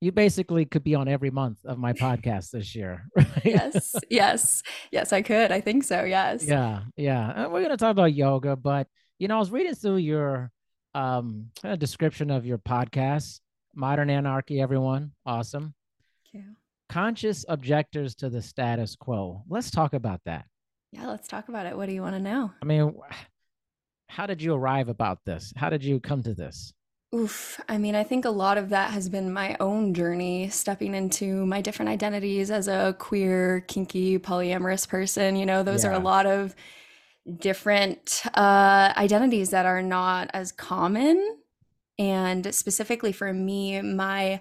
you basically could be on every month of my podcast this year. Right? yes, yes, yes, I could. I think so. Yes. Yeah, yeah. And we're gonna talk about yoga, but you know, I was reading through your um kind of description of your podcast, Modern Anarchy. Everyone, awesome. Thank you. Conscious objectors to the status quo. Let's talk about that. Yeah, let's talk about it. What do you want to know? I mean, how did you arrive about this? How did you come to this? Oof. I mean, I think a lot of that has been my own journey, stepping into my different identities as a queer, kinky, polyamorous person. You know, those are Yeah. a lot of different uh, identities that are not as common. And specifically for me, my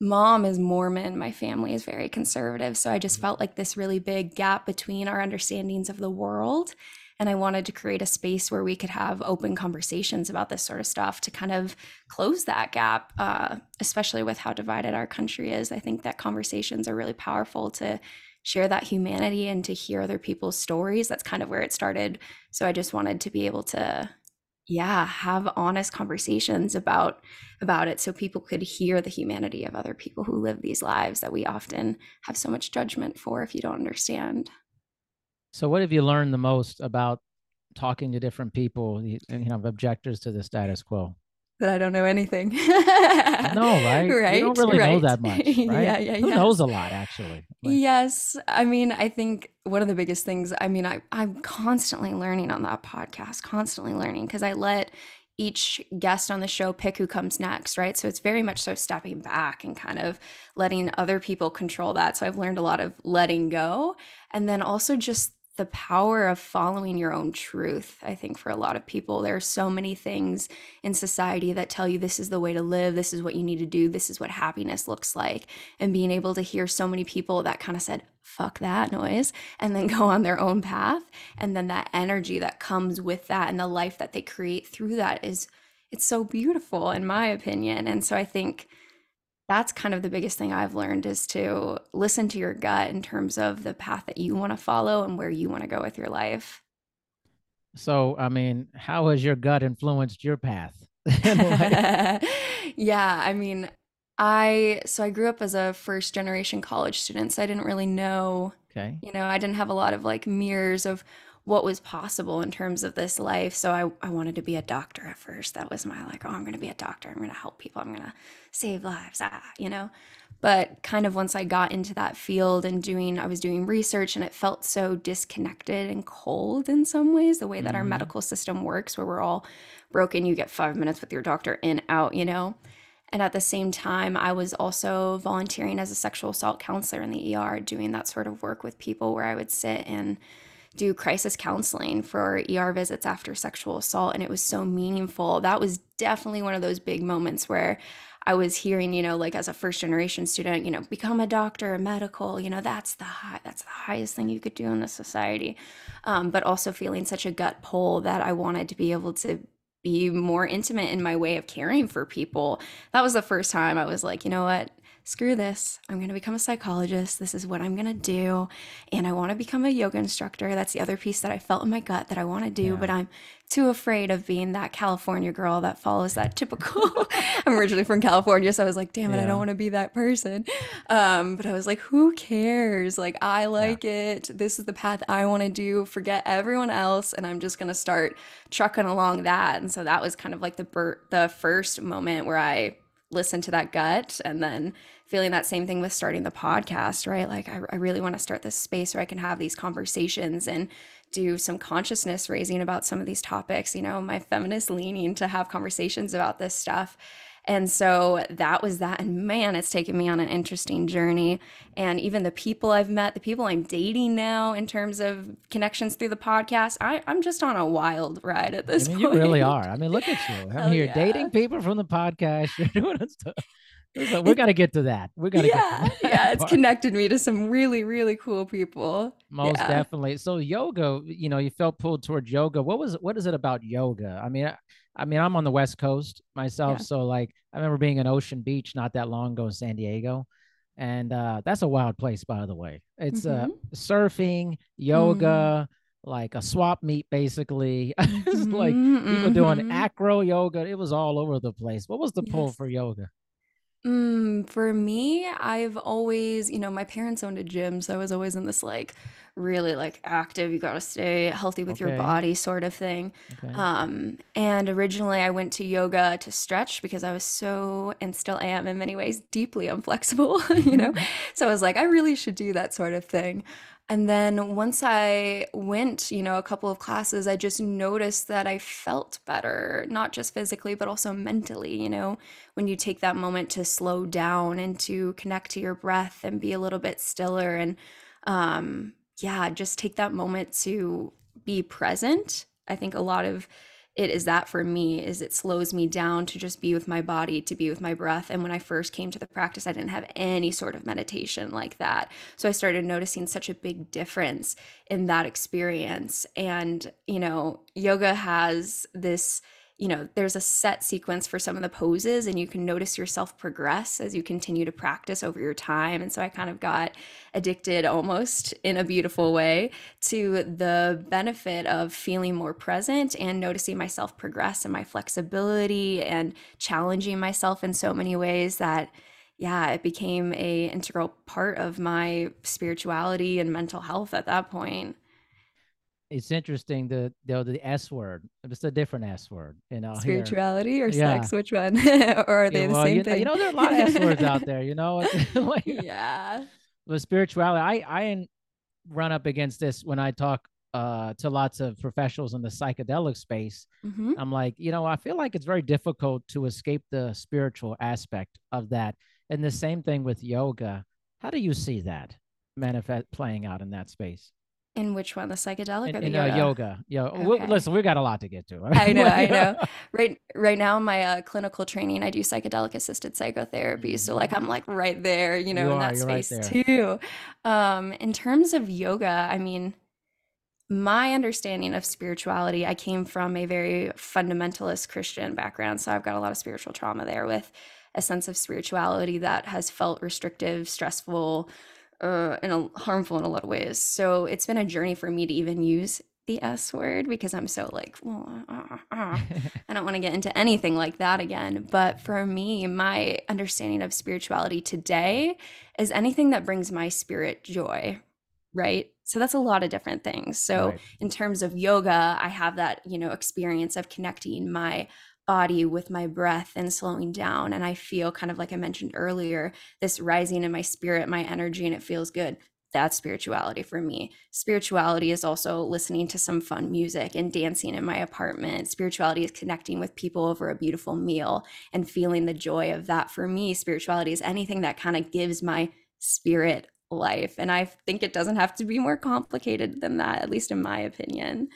mom is Mormon, my family is very conservative. So I just felt like this really big gap between our understandings of the world. And I wanted to create a space where we could have open conversations about this sort of stuff to kind of close that gap, uh, especially with how divided our country is. I think that conversations are really powerful to share that humanity and to hear other people's stories. That's kind of where it started. So I just wanted to be able to yeah have honest conversations about about it so people could hear the humanity of other people who live these lives that we often have so much judgment for if you don't understand So, what have you learned the most about talking to different people, you know, objectors to the status quo? that i don't know anything No, right? right You don't really know that much, right? yeah yeah Who yeah knows a lot, actually? Like, Yes. I mean, I think one of the biggest things, I mean, I, I'm constantly learning on that podcast, constantly learning because I let each guest on the show pick who comes next, right? So it's very much so stepping back and kind of letting other people control that. So I've learned a lot of letting go and then also just the power of following your own truth. I think for a lot of people, there are so many things in society that tell you this is the way to live, this is what you need to do, this is what happiness looks like. And being able to hear so many people that kind of said, fuck that noise, and then go on their own path. And then that energy that comes with that and the life that they create through that is, it's so beautiful, in my opinion. And so I think that's kind of the biggest thing I've learned is to listen to your gut in terms of the path that you want to follow and where you want to go with your life. So, I mean, how has your gut influenced your path? yeah, I mean, I so I grew up as a first generation college student, so I didn't really know, okay. you know, I didn't have a lot of like mirrors of what was possible in terms of this life. So I, I wanted to be a doctor at first. That was my like, oh, I'm gonna be a doctor. I'm gonna help people. I'm gonna save lives. Ah, you know. But kind of once I got into that field and doing, I was doing research and it felt so disconnected and cold in some ways, the way that our Mhm. medical system works, where we're all broken. You get five minutes with your doctor in, out, you know? And at the same time, I was also volunteering as a sexual assault counselor in the ER, doing that sort of work with people where I would sit and do crisis counseling for ER visits after sexual assault. And it was so meaningful. That was definitely one of those big moments where I was hearing, you know, like as a first generation student, you know, become a doctor, a medical, you know, that's the high, that's the highest thing you could do in this society. Um, but also feeling such a gut pull that I wanted to be able to be more intimate in my way of caring for people. That was the first time I was like, you know what? Screw this. I'm going to become a psychologist. This is what I'm going to do. And I want to become a yoga instructor. That's the other piece that I felt in my gut that I want to do, Yeah. but I'm too afraid of being that California girl that follows that typical. I'm originally from California, so I was like, damn it, I don't want to be that person. Um, but I was like, who cares? Like, I like it. This is the path I want to do. Forget everyone else, and I'm just gonna start trucking along that. And so that was kind of like the bir- the first moment where I listened to that gut, and then feeling that same thing with starting the podcast. Right, like I, I really want to start this space where I can have these conversations and do some consciousness raising about some of these topics. You know, my feminist leaning to have conversations about this stuff. And so that was that. And man, it's taken me on an interesting journey. And even the people I've met, the people I'm dating now in terms of connections through the podcast, I, I'm just on a wild ride at I this mean, point. you really are. I mean, look at you. I mean, you're yeah. dating people from the podcast. You're doing stuff. So we got to get to that. We got to yeah, get to yeah, it's part. connected me to some really, really cool people. Most Yeah. definitely. So yoga, you know, you felt pulled toward yoga. What was what is it about yoga? I mean, I, mean, I'm on the West Coast myself, Yeah. so like I remember being in Ocean Beach not that long ago in San Diego. And uh that's a wild place by the way. It's uh Mhm. surfing, yoga, like a swap meet basically. it's like Mhm, people doing mhm. acro yoga. It was all over the place. What was the pull Yes. for yoga? Mm, for me, I've always, you know, my parents owned a gym, so I was always in this like really like active, you gotta stay healthy with your Okay. body sort of thing. Okay. Um, and originally I went to yoga to stretch because I was so, and still am in many ways, deeply inflexible, you know? So I was like, I really should do that sort of thing. And then once I went, you know, a couple of classes, I just noticed that I felt better, not just physically, but also mentally, you know, when you take that moment to slow down and to connect to your breath and be a little bit stiller and um yeah, just take that moment to be present. I think a lot of it is that for me is it slows me down to just be with my body, to be with my breath. And when I first came to the practice, I didn't have any sort of meditation like that. So I started noticing such a big difference in that experience. And, you know, yoga has this you know, there's a set sequence for some of the poses, and you can notice yourself progress as you continue to practice over your time. And so I kind of got addicted almost in a beautiful way to the benefit of feeling more present and noticing myself progress and my flexibility and challenging myself in so many ways that yeah it became a integral part of my spirituality and mental health at that point it's interesting the the the S word. It's a different S word, you know. Here, spirituality or Yeah. sex which one or are they Yeah, the well, same you, know- thing you know, there are a lot of S words out there. You know, like, yeah with spirituality, I I run up against this when I talk uh to lots of professionals in the psychedelic space. hmm I'm like, you know, I feel like it's very difficult to escape the spiritual aspect of that. And the same thing with yoga. How do you see that manifest playing out in that space? In which one the psychedelic In, or the in, uh, yoga yoga. Yo, we- listen, we got a lot to get to. I know, I know. Right, right now, in my uh, clinical training, I do psychedelic assisted psychotherapy. So, like, I'm like right there, you know, You in are, that you're right space too. Um, in terms of yoga, I mean, my understanding of spirituality, I came from a very fundamentalist Christian background. So, I've got a lot of spiritual trauma there with a sense of spirituality that has felt restrictive, stressful, uh, and a, harmful in a lot of ways. So, it's been a journey for me to even use the S word because I'm so like, well, uh, uh, uh. I don't want to get into anything like that again. But for me, my understanding of spirituality today is anything that brings my spirit joy, right? So that's a lot of different things. So Right. in terms of yoga, I have that, you know, experience of connecting my body with my breath and slowing down. And I feel kind of like I mentioned earlier, this rising in my spirit, my energy, and it feels good. That's spirituality for me. Spirituality is also listening to some fun music and dancing in my apartment. Spirituality is connecting with people over a beautiful meal and feeling the joy of that. For me, spirituality is anything that kind of gives my spirit life. And I think it doesn't have to be more complicated than that, at least in my opinion.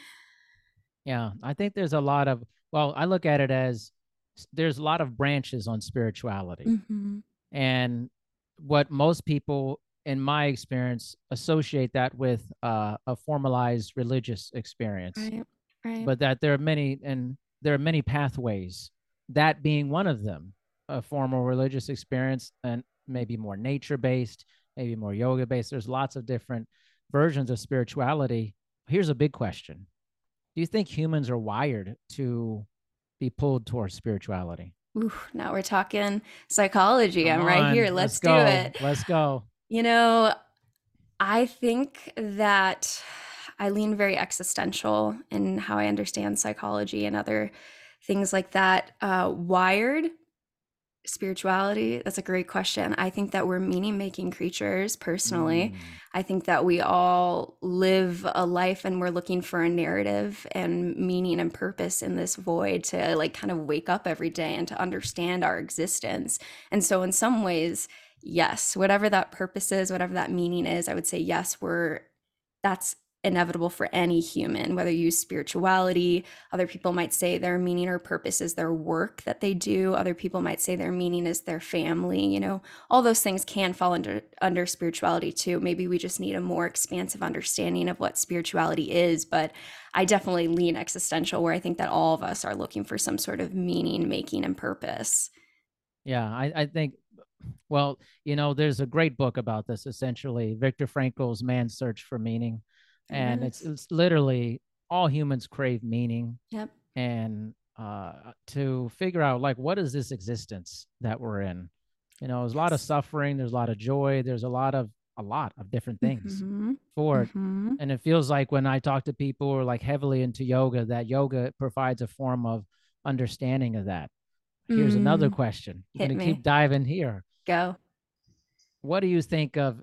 Yeah, I think there's a lot of well, I look at it as there's a lot of branches on spirituality. Mhm. And what most people in my experience associate that with uh, a formalized religious experience. Right. Right. But that there are many and there are many pathways, that being one of them, a formal religious experience and maybe more nature based, maybe more yoga based. There's lots of different versions of spirituality. Here's a big question Do you think humans are wired to be pulled towards spirituality? Ooh, now we're talking psychology. I'm Come right here. Let's, go. do it. Let's go. You know, I think that I lean very existential in how I understand psychology and other things like that. Uh, wired spirituality, that's a great question. I think that we're meaning making creatures personally. Mm, I think that we all live a life and we're looking for a narrative and meaning and purpose in this void to like kind of wake up every day and to understand our existence. And so, in some ways, yes, whatever that purpose is, whatever that meaning is, I would say, yes, we're that's inevitable for any human, whether you use spirituality. Other people might say their meaning or purpose is their work that they do. Other people might say their meaning is their family. You know, all those things can fall under under spirituality too. Maybe we just need a more expansive understanding of what spirituality is. But I definitely lean existential, where I think that all of us are looking for some sort of meaning, making, and purpose. Yeah, I, I think well, you know, there's a great book about this essentially, Viktor Frankl's Man's Search for Meaning and it's it's literally all humans crave meaning. Yep. And uh, to figure out like what is this existence that we're in? You know, there's a lot of suffering, there's a lot of joy, there's a lot of a lot of different things mm-hmm. for it. Mm-hmm. And it feels like when I talk to people who are like heavily into yoga, that yoga provides a form of understanding of that. Here's mm. another question. I'm going to keep diving here. Go. What do you think of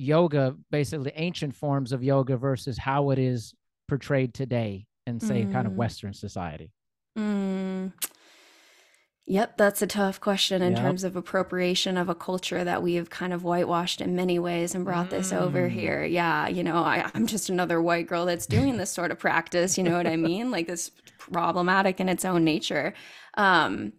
yoga, basically ancient forms of yoga versus how it is portrayed today in, say, mm. kind of mm. Western society? Mm. Yep, that's a tough question in yep. terms of appropriation of a culture that we've kind of whitewashed in many ways and brought mm. this over mm. here. Yeah, you know, I, I'm just another white girl that's doing this sort of practice. You know what I mean? Like this problematic in its own nature. Um,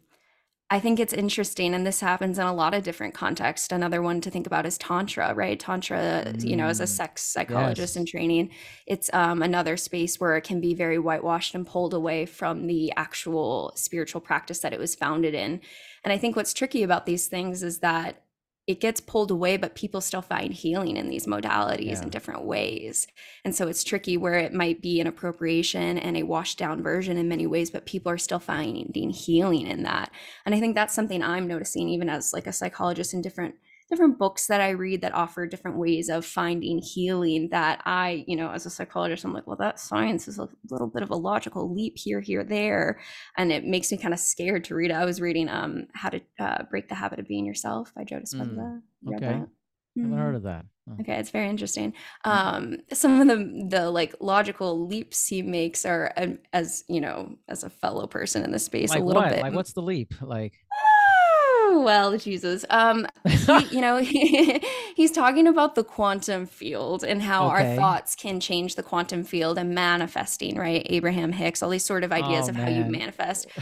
I think it's interesting, and this happens in a lot of different contexts. Another one to think about is Tantra, right? Tantra, mm. you know, as a mm. sex psychologist yes. in training, it's um, another space where it can be very whitewashed and pulled away from the actual spiritual practice that it was founded in. And I think what's tricky about these things is that it gets pulled away, but people still find healing in these modalities yeah. in different ways. And so it's tricky where it might be an appropriation and a washed down version in many ways, but people are still finding healing in that. And I think that's something I'm noticing even as like a psychologist in different different books that I read that offer different ways of finding healing that I, you know, as a psychologist, I'm like, well, that science is a little bit of a logical leap here, here, there. And it makes me kind of scared to read it. I was reading um How to uh, Break the Habit of Being Yourself by Joe Dispenza. Mm, okay. I haven't heard of that. Oh. Okay, it's very interesting. Mm. Um, some of the the like logical leaps he makes are, um, as you know, as a fellow person in the space, like a little what? bit. Like, what's the leap? Like, well, Jesus. Um, he, you know, he, he's talking about the quantum field and how okay. our thoughts can change the quantum field and manifesting, right? Abraham Hicks, all these sort of ideas oh, of man. how you manifest.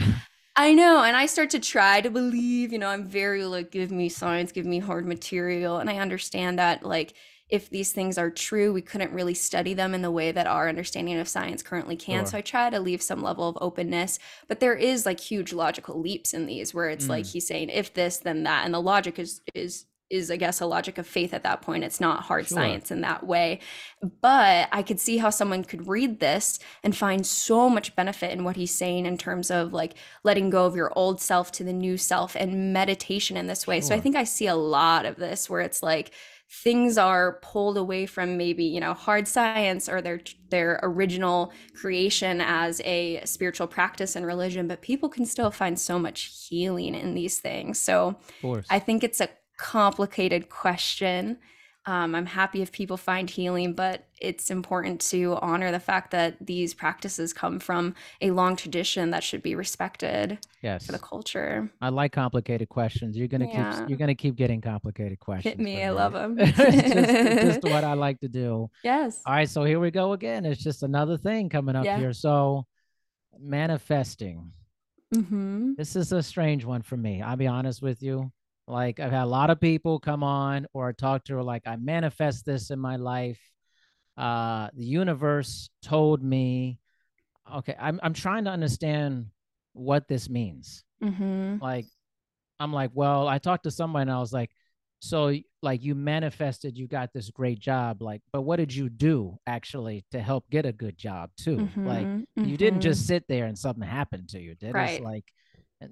I know, and I start to try to believe. You know, I'm very like, give me science, give me hard material, and I understand that like if these things are true, we couldn't really study them in the way that our understanding of science currently can. Sure. So I try to leave some level of openness, but there is like huge logical leaps in these where it's mm. like he's saying if this then that and the logic is is is I guess a logic of faith at that point. It's not hard sure. science in that way. But I could see how someone could read this and find so much benefit in what he's saying in terms of like letting go of your old self to the new self and meditation in this way. Sure. So I think I see a lot of this where it's like things are pulled away from maybe you know hard science or their their original creation as a spiritual practice and religion but people can still find so much healing in these things so i think it's a complicated question um, I'm happy if people find healing, but it's important to honor the fact that these practices come from a long tradition that should be respected. Yes, for the culture. I like complicated questions. You're gonna yeah. keep you're gonna keep getting complicated questions. Hit me, I love them. just, just, what I like to do. Yes. All right, so here we go again. It's just another thing coming up yeah. here. So, manifesting. Mm-hmm. This is a strange one for me. I'll be honest with you. Like I've had a lot of people come on or talk to her like I manifest this in my life. Uh the universe told me okay, I'm I'm trying to understand what this means. Mm-hmm. Like I'm like, well, I talked to somebody and I was like, so like you manifested you got this great job like but what did you do actually to help get a good job too mm-hmm, like mm-hmm. you didn't just sit there and something happened to you did right. it like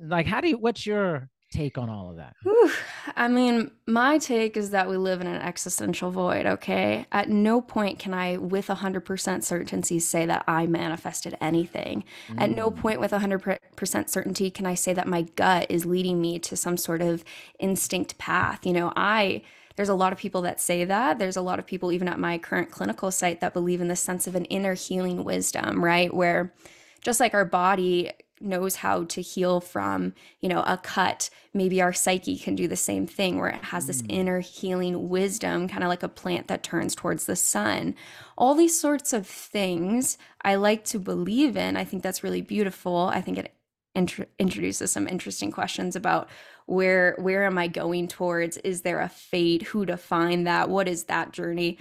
like how do you what's your take on all of that? Whew. I mean, my take is that we live in an existential void, okay? At no point can I, with 100% certainty, say that I manifested anything. Mm. At no mm. point, with 100% certainty, can I say that my gut is leading me to some sort of instinct path. You know, I. There's a lot of people that say that. There's a lot of people, even at my current clinical site, that believe in the sense of an inner healing wisdom, right? Where just like our body knows how to heal from, you know, a cut. Maybe our psyche can do the same thing where it has this Mm. inner healing wisdom, kind of like a plant that turns towards the sun. All these sorts of things I like to believe in. I think that's really beautiful. I think it intro introduces some interesting questions about where where am I going towards? Is there a fate? Who defined that? What is that journey?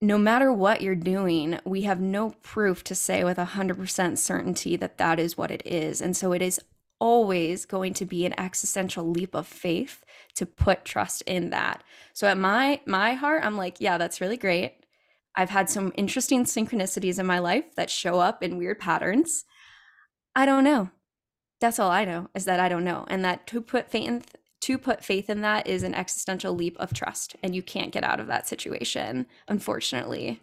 No matter what you're doing, we have no proof to say with 100% certainty that that is what it is. And so it is always going to be an existential leap of faith to put trust in that. So at my my heart, I'm like, yeah, that's really great. I've had some interesting synchronicities in my life that show up in weird patterns. I don't know. That's all I know is that I don't know. And that to put faith in to put faith in that is an existential leap of trust and you can't get out of that situation unfortunately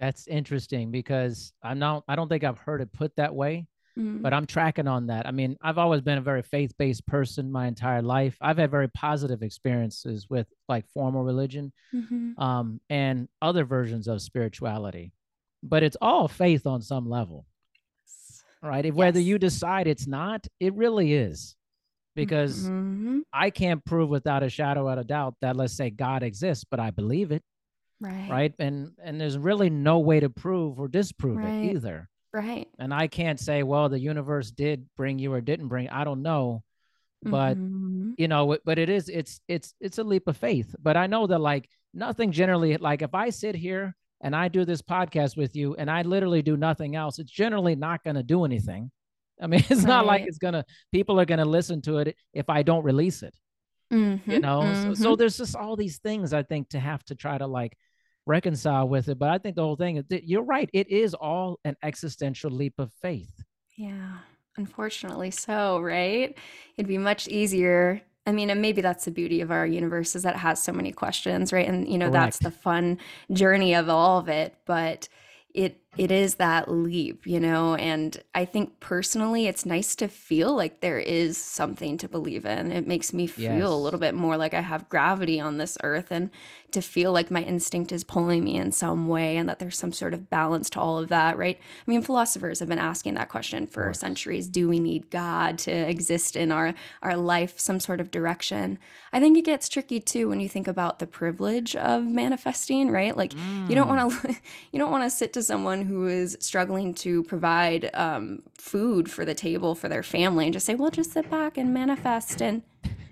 That's interesting because I'm not I don't think I've heard it put that way, Mm, but I'm tracking on that. I mean, I've always been a very faith-based person my entire life. I've had very positive experiences with like formal religion mhm. um and other versions of spirituality. But it's all faith on some level, right? If whether you decide it's not, it really is. Because Mhm. I can't prove without a shadow of a doubt that let's say God exists, but I believe it, right right? And and there's really no way to prove or disprove Right. it either. right And I can't say, well, the universe did bring you or didn't bring. I don't know, but Mhm. you know, but it is it's it's it's a leap of faith. But I know that like nothing generally like if I sit here and I do this podcast with you and I literally do nothing else, it's generally not going to do anything. I mean, it's not like it's gonna people are gonna listen to it if I don't release it you Mhm, know? So, so mhm. there's just all these things i think to have to try to like reconcile with it but i think the whole thing is you're right it is all an existential leap of faith. Yeah unfortunately so right? It'd be much easier i mean and maybe that's the beauty of our universe is that it has so many questions right? And you know that's the fun journey of all of it but it it is that leap you know? And i think personally it's nice to feel like there is something to believe in. It makes me feel a little bit more like i have gravity on this earth and to feel like my instinct is pulling me in some way and that there's some sort of balance to all of that right? I mean philosophers have been asking that question for centuries. Do we need god to exist in our our life some sort of direction? I think it gets tricky too when you think about the privilege of manifesting right? Like you don't mm, want to you don't want to sit to someone who is struggling to provide um, food for the table for their family and just say well just sit back and manifest. And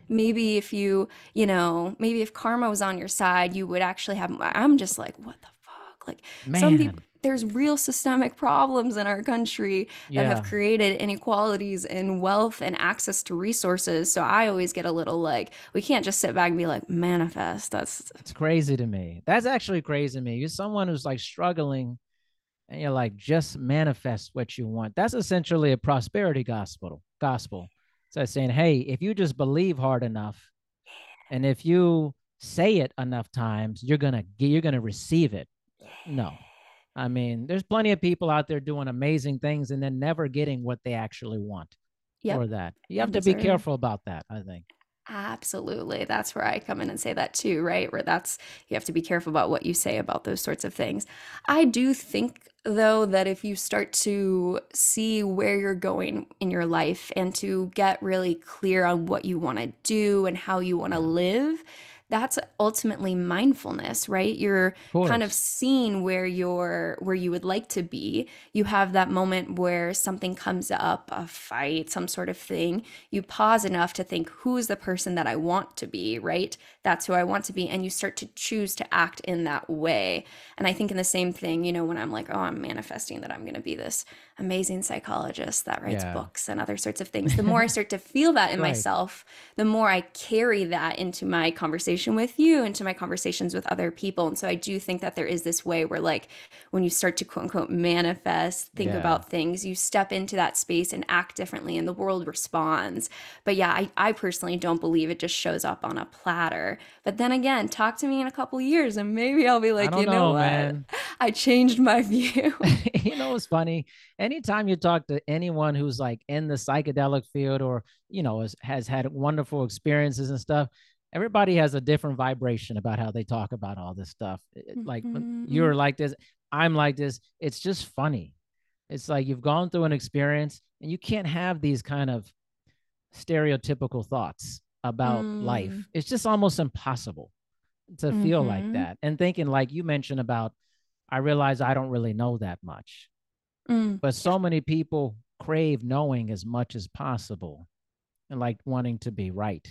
maybe if you you know maybe if karma was on your side you would actually have i'm just like what the fuck? Like some people there's real systemic problems in our country that have created inequalities in wealth and access to resources. So i always get a little like we can't just sit back and be like manifest. That's it's crazy to me. That's actually crazy to me. You're someone who's like struggling and you're like just manifest what you want. That's essentially a prosperity gospel gospel. So it's saying hey if you just believe hard enough and if you say it enough times you're gonna get you're gonna receive it. No. I mean there's plenty of people out there doing amazing things and then never getting what they actually want yep. or that. You have to be careful about that i think. Absolutely. That's where I come in and say that too, right? Where that's, you have to be careful about what you say about those sorts of things. I do think, though, that if you start to see where you're going in your life and to get really clear on what you want to do and how you want to mm-hmm. live, that's ultimately mindfulness, right? You're of kind of seeing where you're where you would like to be. You have that moment where something comes up, a fight, some sort of thing you pause enough to think who's the person that I want to be, right? That's who I want to be. And you start to choose to act in that way. And I think in the same thing, you know, when I'm like, oh, I'm manifesting that I'm going to be this amazing psychologist that writes yeah books and other sorts of things, the more I start to feel that in right myself, the more I carry that into my conversation with you, into my conversations with other people. And so I do think that there is this way where, like, when you start to quote unquote manifest, think yeah about things, you step into that space and act differently, and the world responds. But yeah, I, I personally don't believe it just shows up on a platter. But then again, talk to me in a couple years and maybe I'll be like, you know know what? man I changed my view. you know it's funny anytime you talk to anyone who's like in the psychedelic field or you know has, has had wonderful experiences and stuff everybody has a different vibration about how they talk about all this stuff It- it- like when you're like this i'm like this it's just funny It's like you've gone through an experience and you can't have these kind of stereotypical thoughts about life. Mm. It's just almost impossible to feel like Mhm. that. And thinking, like you mentioned about, I realize I don't really know that much, Mm. but so many people crave knowing as much as possible and like wanting to be right,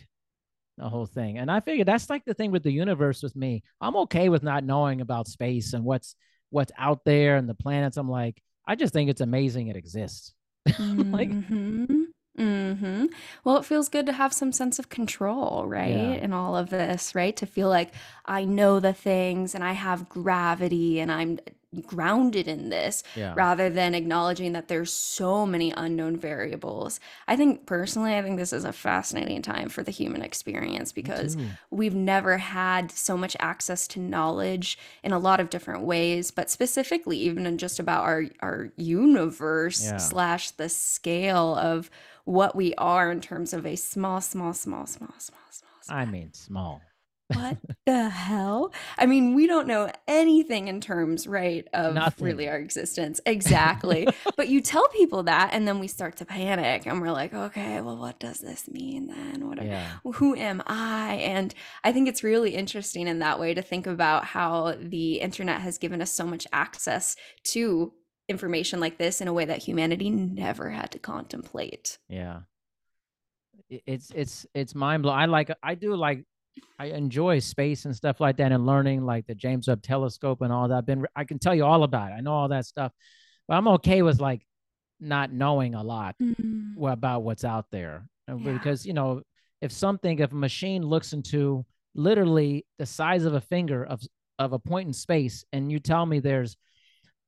the whole thing. And I figured that's like the thing with the universe with me. I'm okay with not knowing about space and what's what's out there and the planets. I'm like, I just think it's amazing it exists. like, hmm hmm Well, it feels good to have some sense of control, right? yeah, In all of this, right? To feel like I know the things and I have gravity and I'm grounded in this yeah, rather than acknowledging that there's so many unknown variables. I think personally, I think this is a fascinating time for the human experience because we've never had so much access to knowledge in a lot of different ways, but specifically even in just about our our universe Yeah, slash the scale of what we are in terms of a small, small, small, small, small, small, small. I mean, small. What the hell? I mean, we don't know anything in terms, right, of really our existence. Exactly. But you tell people that, and then we start to panic, and we're like, okay, well, what does this mean then? What are, Yeah, who am I? And I think it's really interesting in that way to think about how the internet has given us so much access to information like this in a way that humanity never had to contemplate. yeah. It's it's it's mind blowing. I like I do like I enjoy space and stuff like that and learning like the James Webb Telescope and all that. I've been I can tell you all about it. I know all that stuff, but I'm okay with like not knowing a lot Mm, wha- about what's out there Uh, yeah. because you know if something if a machine looks into literally the size of a finger of of a point in space and you tell me there's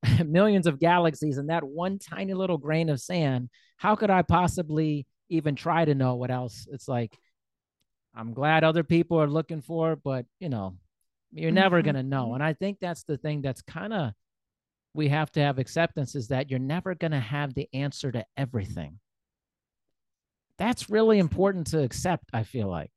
millions of galaxies in that one tiny little grain of sand how could i possibly even try to know what else it's like i'm glad other people are looking for it but you know you're never going to know Mhm. and i think that's the thing that's kind of we have to have acceptance is that you're never going to have the answer to everything. That's really important to accept i feel like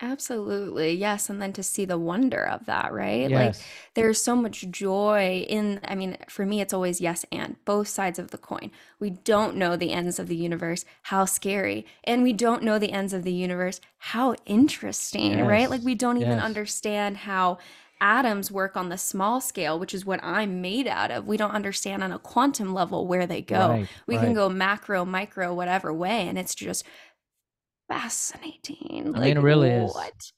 Absolutely. Yes. And then to see the wonder of that, right? Like yes there's so much joy in, I mean, for me, it's always yes and both sides of the coin. We don't know the ends of the universe. How scary. And we don't know the ends of the universe. How interesting, right? Like yes we don't even yes understand how atoms work on the small scale, which is what I'm made out of. We don't understand on a quantum level where they go. right We can right go macro, micro, whatever way. And it's just fascinating. i mean Like, it really is what?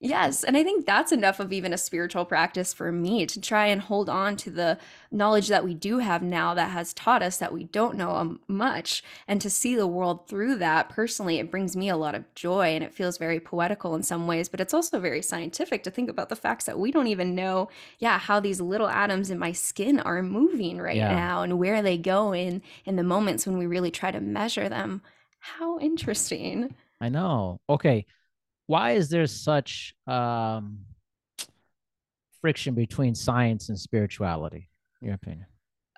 Yes, and I think that's enough of even a spiritual practice for me to try and hold on to the knowledge that we do have now that has taught us that we don't know um, much and to see the world through that personally it brings me a lot of joy and it feels very poetical in some ways but it's also very scientific to think about the facts that we don't even know yeah how these little atoms in my skin are moving right yeah now and where they go in in the moments when we really try to measure them how interesting i know okay why is there such um friction between science and spirituality your opinion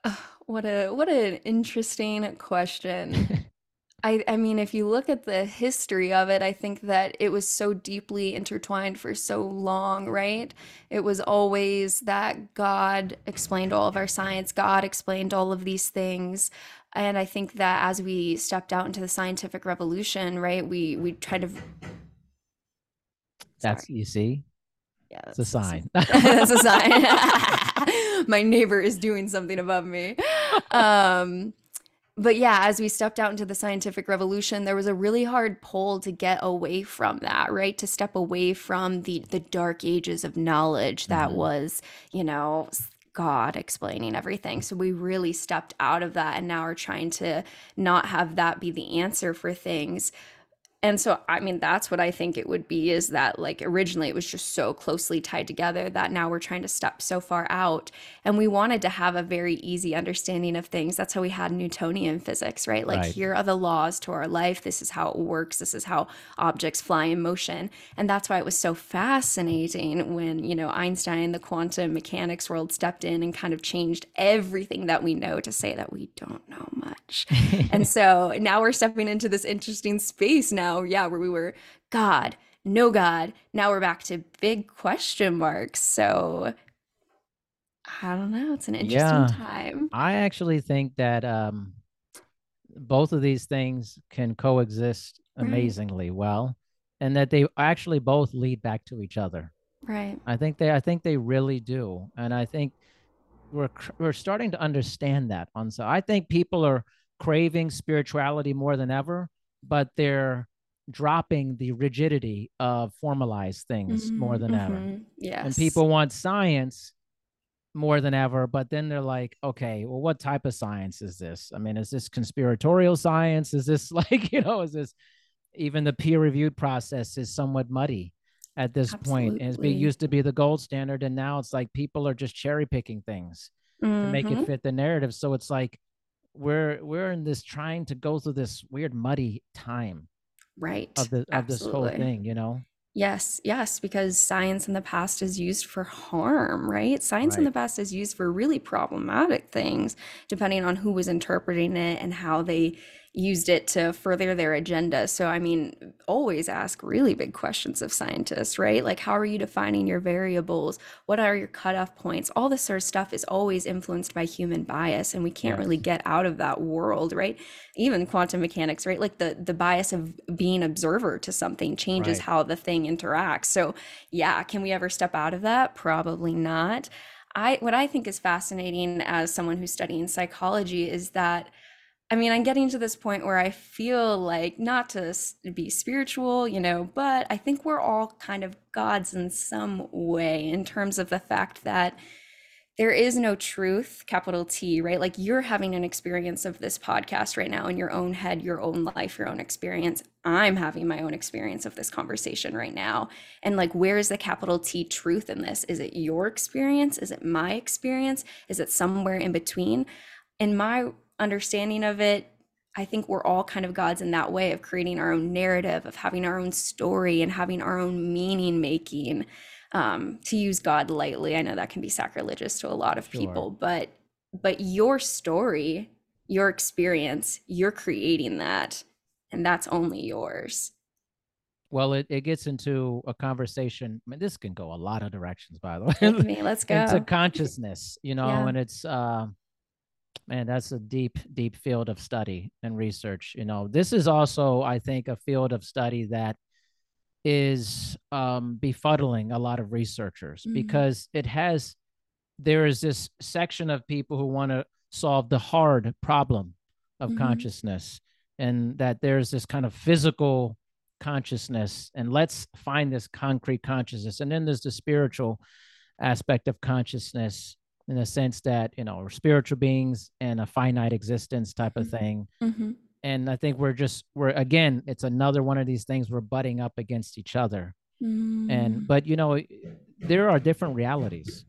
Ugh, what a what an interesting question. I I mean, if you look at the history of it, I think that it was so deeply intertwined for so long, right? It was always that God explained all of our science, God explained all of these things. And I think that as we stepped out into the scientific revolution, right, we we tried to that's sorry. you see Yeah, it's a that's that's sign that's a sign. My neighbor is doing something above me. Um, but yeah, as we stepped out into the scientific revolution, there was a really hard pull to get away from that, right? To step away from the the dark ages of knowledge that hmm was, you know, God explaining everything. So we really stepped out of that and now are trying to not have that be the answer for things. And so, I mean, that's what I think it would be is that, like, originally it was just so closely tied together that now we're trying to step so far out. And we wanted to have a very easy understanding of things. That's how we had Newtonian physics, right? Like, right here are the laws to our life. This is how it works. This is how objects fly in motion. And that's why it was so fascinating when, you know, Einstein, the quantum mechanics world, stepped in and kind of changed everything that we know to say that we don't know much. And so now we're stepping into this interesting space now, yeah, where we were God, no God. Now we're back to big question marks. So I don't know. It's an interesting yeah, time. I actually think that um, both of these things can coexist amazingly right. well, and that they actually both lead back to each other. Right. I think they. I think they really do, and I think we're we're starting to understand that. On so, I think people are craving spirituality more than ever, but they're dropping the rigidity of formalized things mm-hmm, more than mm-hmm. ever. Yes. And people want science more than ever, but then they're like, okay, well, what type of science is this? I mean, is this conspiratorial science? Is this like, you know, is this even the peer reviewed process is somewhat muddy at this Absolutely. And it used to be the gold standard. And now it's like people are just cherry picking things mm-hmm. to make it mm-hmm. fit the narrative. So it's like we're we're in this trying to go through this weird muddy time right. of the of this whole thing you know? Yes, yes, because science in the past is used for harm, right? Science in the past is used for really problematic things, depending on who was interpreting it and how they used it to further their agenda. So, I mean, always ask really big questions of scientists, right? Like, how are you defining your variables? What are your cutoff points? All this sort of stuff is always influenced by human bias, and we can't yes. really get out of that world, right? Even quantum mechanics, right? Like the the bias of being observer to something changes right. how the thing interacts. So, yeah, can we ever step out of that? Probably not. I what I think is fascinating as someone who's studying psychology is that I mean, I'm getting to this point where I feel like not to be spiritual, you know, but I think we're all kind of gods in some way in terms of the fact that there is no truth, capital T, right? Like you're having an experience of this podcast right now in your own head, your own life, your own experience. I'm having my own experience of this conversation right now. And like, where is the capital T truth in this? Is it your experience? Is it my experience? Is it somewhere in between? In my understanding of it I think we're all kind of gods in that way of creating our own narrative, of having our own story and having our own meaning making. Um, to use God lightly, I know that can be sacrilegious to a lot of sure. people, but but your story, your experience, you're creating that, and that's only yours. Well, it, it gets into a conversation. I mean, this can go a lot of directions, by the way. Me, let's go. Into consciousness, you know, yeah. and it's uh man that's a deep deep field of study and research you know this is also i think a field of study that is um, befuddling a lot of researchers mm-hmm. because it has there is this section of people who want to solve the hard problem of mm-hmm. consciousness and that there's this kind of physical consciousness and let's find this concrete consciousness and then there's the spiritual aspect of consciousness in the sense that you know we're spiritual beings and a finite existence type of mm-hmm. thing mm-hmm. and i think we're just we're again it's another one of these things we're butting up against each other mm. and but you know there are different realities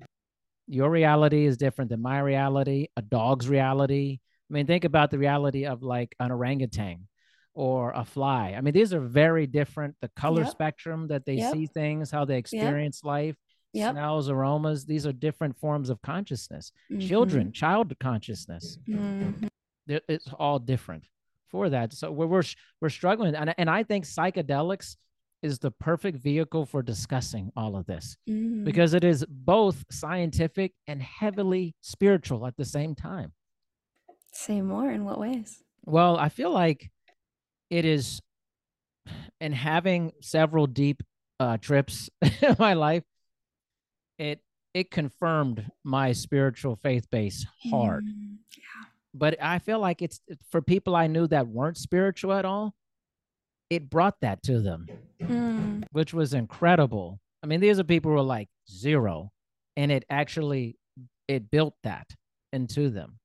your reality is different than my reality a dog's reality i mean think about the reality of like an orangutan or a fly i mean these are very different the color yep. spectrum that they yep. see things how they experience yep. life yep. smells, aromas. These are different forms of consciousness. Mm-hmm. Children, child consciousness. Mm-hmm. It's all different for that. So we're we're, we're struggling, and and I think psychedelics is the perfect vehicle for discussing all of this mm-hmm. because it is both scientific and heavily spiritual at the same time. Say more. In what ways? Well, I feel like it is, in having several deep uh, trips in my life, it it confirmed my spiritual faith base hard. Mm, yeah. But I feel like it's for people I knew that weren't spiritual at all, it brought that to them, mm. which was incredible. I mean, these are people who are like zero, and it actually it built that into them.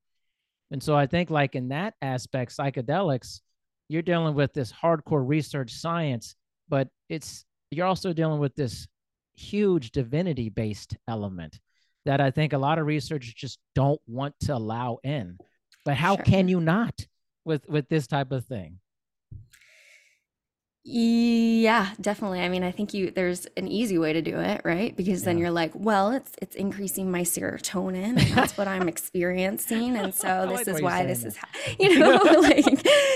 And so I think like in that aspect, psychedelics, you're dealing with this hardcore research science, but it's you're also dealing with this huge divinity based element that I think a lot of researchers just don't want to allow in. But how sure. can you not with with this type of thing? Yeah, definitely. I mean, I think you there's an easy way to do it, right? Because then Yeah. you're like, well, it's it's increasing my serotonin and that's what I'm experiencing. And I so like this the is way you're why saying this that. is how, you know, like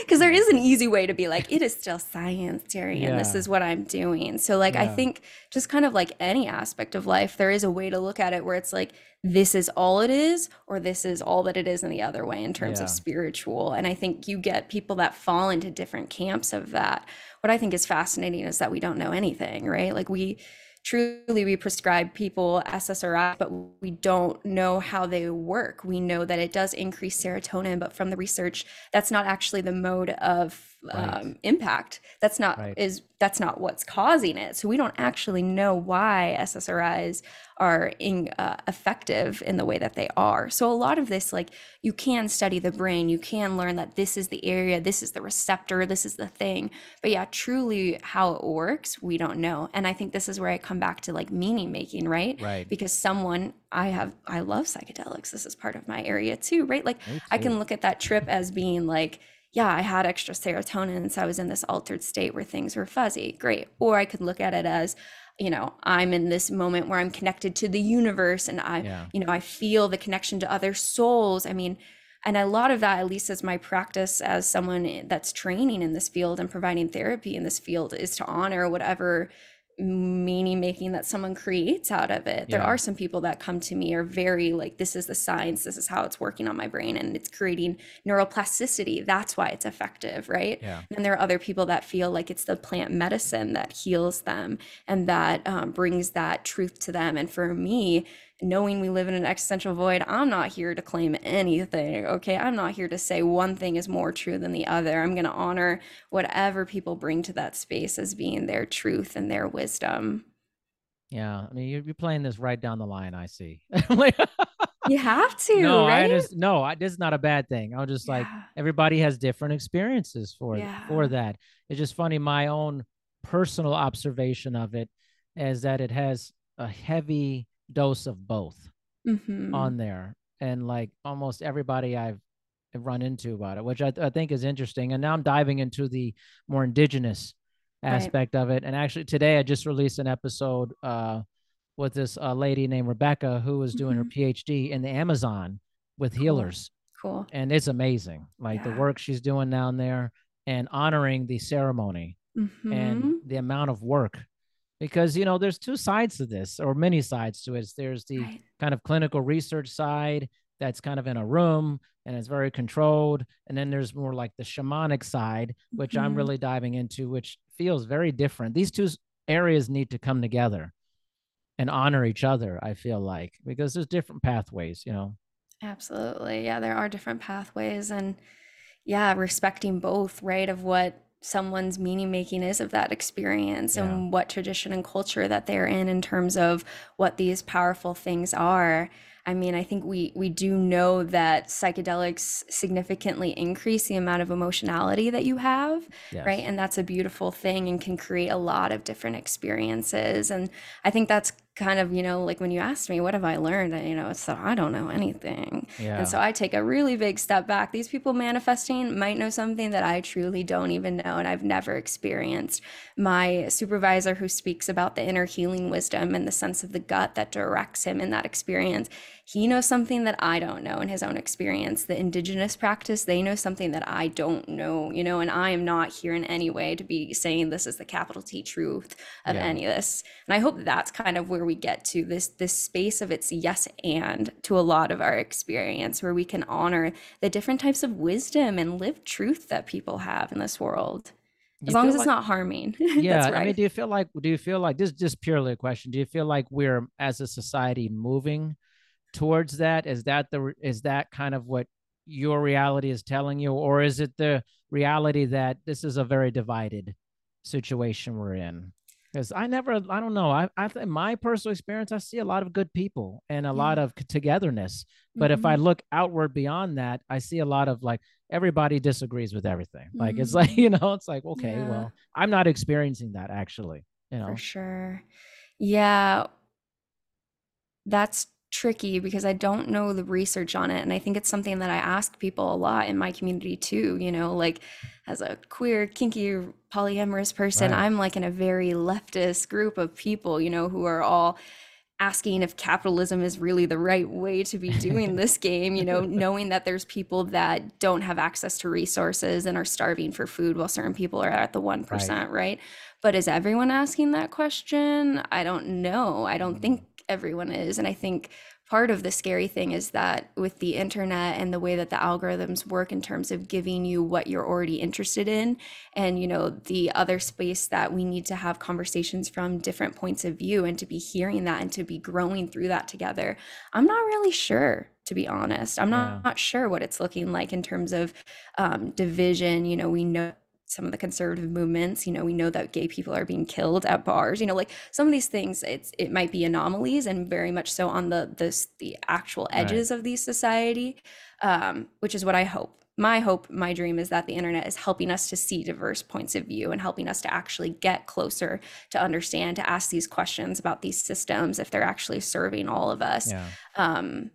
because there is an easy way to be like, it is still science, Terry, and this Yeah. is what I'm doing. So like I Yeah. think just kind of like any aspect of life, there is a way to look at it where it's like this is all it is, or this is all that it is in the other way in terms Yeah. of spiritual. And I think you get people that fall into different camps of that what I think is fascinating is that we don't know anything, right? Like we truly we prescribe people SSRI, but we don't know how they work. We know that it does increase serotonin, but from the research, that's not actually the mode of Right. um, impact. That's not Right. is that's not what's causing it. So we don't actually know why SSRIs are in, uh, effective in the way that they are. So a lot of this, like you can study the brain, you can learn that this is the area, this is the receptor, this is the thing. But yeah, truly how it works, we don't know. And I think this is where I come back to like meaning making, right? Right. Because someone I have I love psychedelics. This is part of my area too, right? Like I can look at that trip as being like, yeah, I had extra serotonin, so I was in this altered state where things were fuzzy. Great. Or I could look at it as, you know, I'm in this moment where I'm connected to the universe and I, Yeah. you know, I feel the connection to other souls. I mean, and a lot of that, at least as my practice as someone that's training in this field and providing therapy in this field, is to honor whatever meaning making that someone creates out of it. There are some people that come to me are very like, this is the science, this is how it's working on my brain, and it's creating neuroplasticity. That's why it's effective, right? Yeah. And there are other people that feel like it's the plant medicine that heals them and that um, brings that truth to them. And for me, knowing we live in an existential void, I'm not here to claim anything. Okay. I'm not here to say one thing is more true than the other. I'm going to honor whatever people bring to that space as being their truth and their wisdom. Yeah. I mean, you're, you're playing this right down the line. I see. You have to, no, I right? understand. No, I, this is not a bad thing. I'm just like everybody has different experiences for Yeah. for that. It's just funny. My own personal observation of it is that it has a heavy dose of both Mhm. on there, and like almost everybody I've run into about it, which I, I think is interesting. And now I'm diving into the more indigenous Right. aspect of it. And actually, today I just released an episode uh, with this uh, lady named Rebecca who was doing her PhD in the Amazon with Mm-hmm. Cool. healers, Cool. and it's amazing. Like the work she's doing down there and honoring the ceremony Mhm. and the amount of work. Because you know, there's two sides to this, or many sides to it. There's the Right. kind of clinical research side that's kind of in a room and it's very controlled. And then there's more like the shamanic side, which I'm Mhm. really diving into, which feels very different. These two areas need to come together and honor each other, I feel like, because there's different pathways, you know. Absolutely. Yeah, there are different pathways and yeah, respecting both, right, of what someone's meaning making is of that experience Yeah. and what tradition and culture that they're in in terms of what these powerful things are. I mean, I think we we do know that psychedelics significantly increase the amount of emotionality that you have, right? And that's a beautiful thing and can create a lot of different experiences. And I think that's kind of, you know, like when you asked me, what have I learned? And, you know, it's that I don't know anything. Yeah. And so I take a really big step back. These people manifesting might know something that I truly don't even know and I've never experienced. My supervisor, who speaks about the inner healing wisdom and the sense of the gut that directs him in that experience, he knows something that I don't know in his own experience. The indigenous practice, they know something that I don't know, you know, and I am not here in any way to be saying this is the capital T truth of Yeah. any of this. And I hope that's kind of where we get to this this space of it's yes and to a lot of our experience where we can honor the different types of wisdom and lived truth that people have in this world. As long as it's like- not harming. yeah That's i mean do you feel like do you feel like this is just purely a question do you feel like we're as a society moving towards that is that the is that kind of what your reality is telling you or is it the reality that this is a very divided situation we're in because i never i don't know i i in my personal experience i see a lot of good people and a lot of togetherness but if i Mhm. look outward beyond that i see a lot of like everybody disagrees with everything like it's like you know it's like okay Yeah. well i'm not experiencing that actually you know For sure. Yeah. That's tricky because I don't know the research on it. And I think it's something that I ask people a lot in my community too. You know, like as a queer, kinky, polyamorous person, Right. I'm like in a very leftist group of people, you know, who are all asking if capitalism is really the right way to be doing this game, you know, knowing that there's people that don't have access to resources and are starving for food while certain people are at the 1%, right? But is everyone asking that question? I don't know. I don't think everyone is. And I think part of the scary thing is that with the internet and the way that the algorithms work in terms of giving you what you're already interested in and you know the other space that we need to have conversations from different points of view and to be hearing that and to be growing through that together i'm not really sure to be honest i'm not, Yeah. not sure what it's looking like in terms of um, division you know we know some of the conservative movements you know we know that gay people are being killed at bars you know like some of these things it's it might be anomalies and very much so on the this the actual Right. edges of the society um, which is what i hope my hope my dream is that the internet is helping us to see diverse points of view and helping us to actually get closer to understand to ask these questions about these systems if they're actually serving all of us Yeah. um,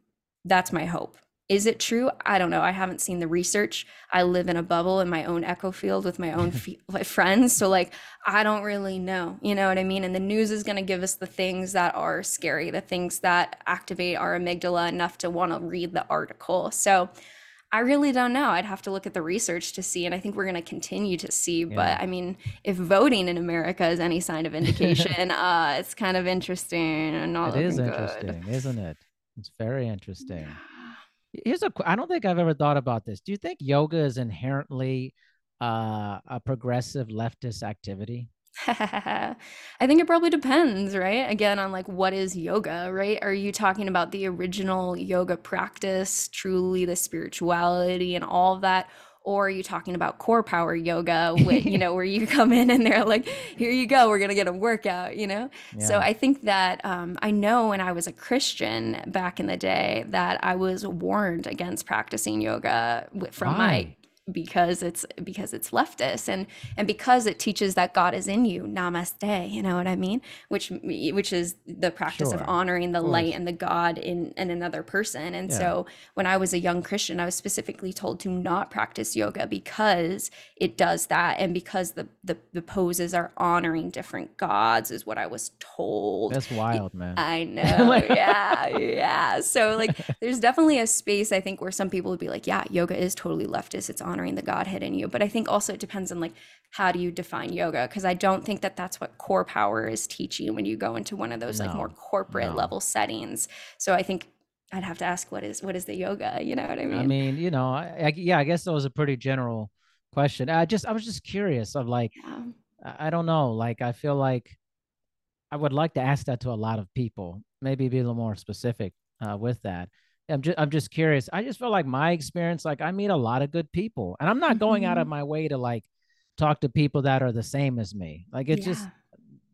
that's my hope. Is it true? I don't know. I haven't seen the research. I live in a bubble in my own echo field with my own like, friends. So, like, I don't really know. You know what I mean? And the news is going to give us the things that are scary, the things that activate our amygdala enough to want to read the article. So, I really don't know. I'd have to look at the research to see. And I think we're going to continue to see. Yeah. But I mean, if voting in America is any sign of indication, uh, it's kind of interesting and not It is looking good. interesting, isn't it? It's very interesting. Here's a I don't think I've ever thought about this. Do you think yoga is inherently uh, a progressive leftist activity? I think it probably depends, right? Again, on like what is yoga, right? Are you talking about the original yoga practice, truly the spirituality and all of that? Or are you talking about CorePower yoga, with, you know, where you come in and they're like, here you go, we're going to get a workout, you know? So I think that um, I know when I was a Christian back in the day that I was warned against practicing yoga from my Why? Because it's because it's leftist and and because it teaches that God is in you namaste you know what I mean which which is the practice of honoring the of light and the God in in another person and Yeah. so when I was a young Christian I was specifically told to not practice yoga because it does that and because the the, the poses are honoring different gods is what I was told That's wild, man. I know. yeah. Yeah. So, like, there's definitely a space, I think, where some people would be like, yeah, yoga is totally leftist. It's honoring the Godhead in you. But I think also it depends on, like, how do you define yoga? Because I don't think that that's what CorePower is teaching when you go into one of those, like, more corporate no. level settings. So I think I'd have to ask, what is what is the yoga? You know what I mean? I mean, you know, I, I, yeah, I guess that was a pretty general question. I just, I was just curious of like, yeah. I I don't know, like, I feel like I would like to ask that to a lot of people, maybe be a little more specific uh, with that. I'm just, I'm just curious. I just feel like my experience, like, I meet a lot of good people, and I'm not going out of Mhm. my way to like talk to people that are the same as me. Like, it's just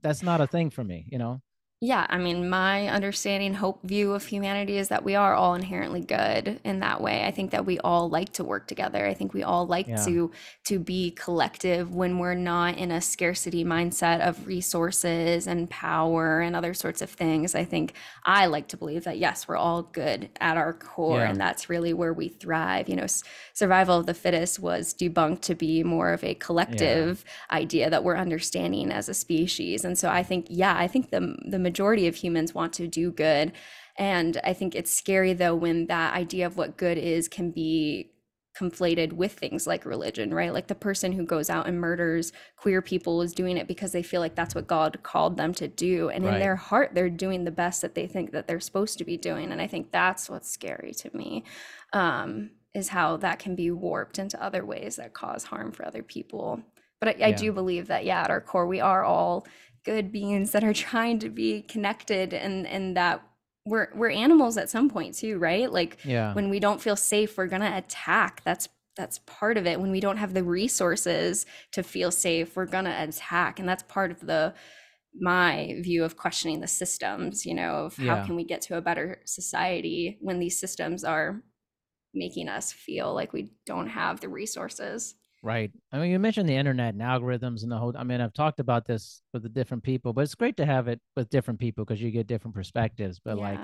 that's not a thing for me, you know. Yeah, I mean, my understanding, hope, view of humanity is that we are all inherently good in that way. I think that we all like to work together. I think we all like Yeah. to to be collective when we're not in a scarcity mindset of resources and power and other sorts of things. I think I like to believe that yes, we're all good at our core, Yeah. and that's really where we thrive. You know, s- survival of the fittest was debunked to be more of a collective idea that we're understanding as a species. And so I think, yeah, I think the the majority of humans want to do good. And I think it's scary though when that idea of what good is can be conflated with things like religion, right? Like the person who goes out and murders queer people is doing it because they feel like that's what God called them to do. And in their heart, they're doing the best that they think that they're supposed to be doing. And I think that's what's scary to me. Um, is how that can be warped into other ways that cause harm for other people. But I, I Yeah. do believe that, yeah, at our core, we are all good beings that are trying to be connected and and that we're we're animals at some point too, right? Like Yeah. when we don't feel safe, we're gonna attack. That's that's part of it. When we don't have the resources to feel safe, we're gonna attack. And that's part of the my view of questioning the systems, you know, of how Yeah. can we get to a better society when these systems are making us feel like we don't have the resources. Right. I mean, you mentioned the internet and algorithms and the whole. I mean, I've talked about this with the different people, but it's great to have it with different people because you get different perspectives. But like,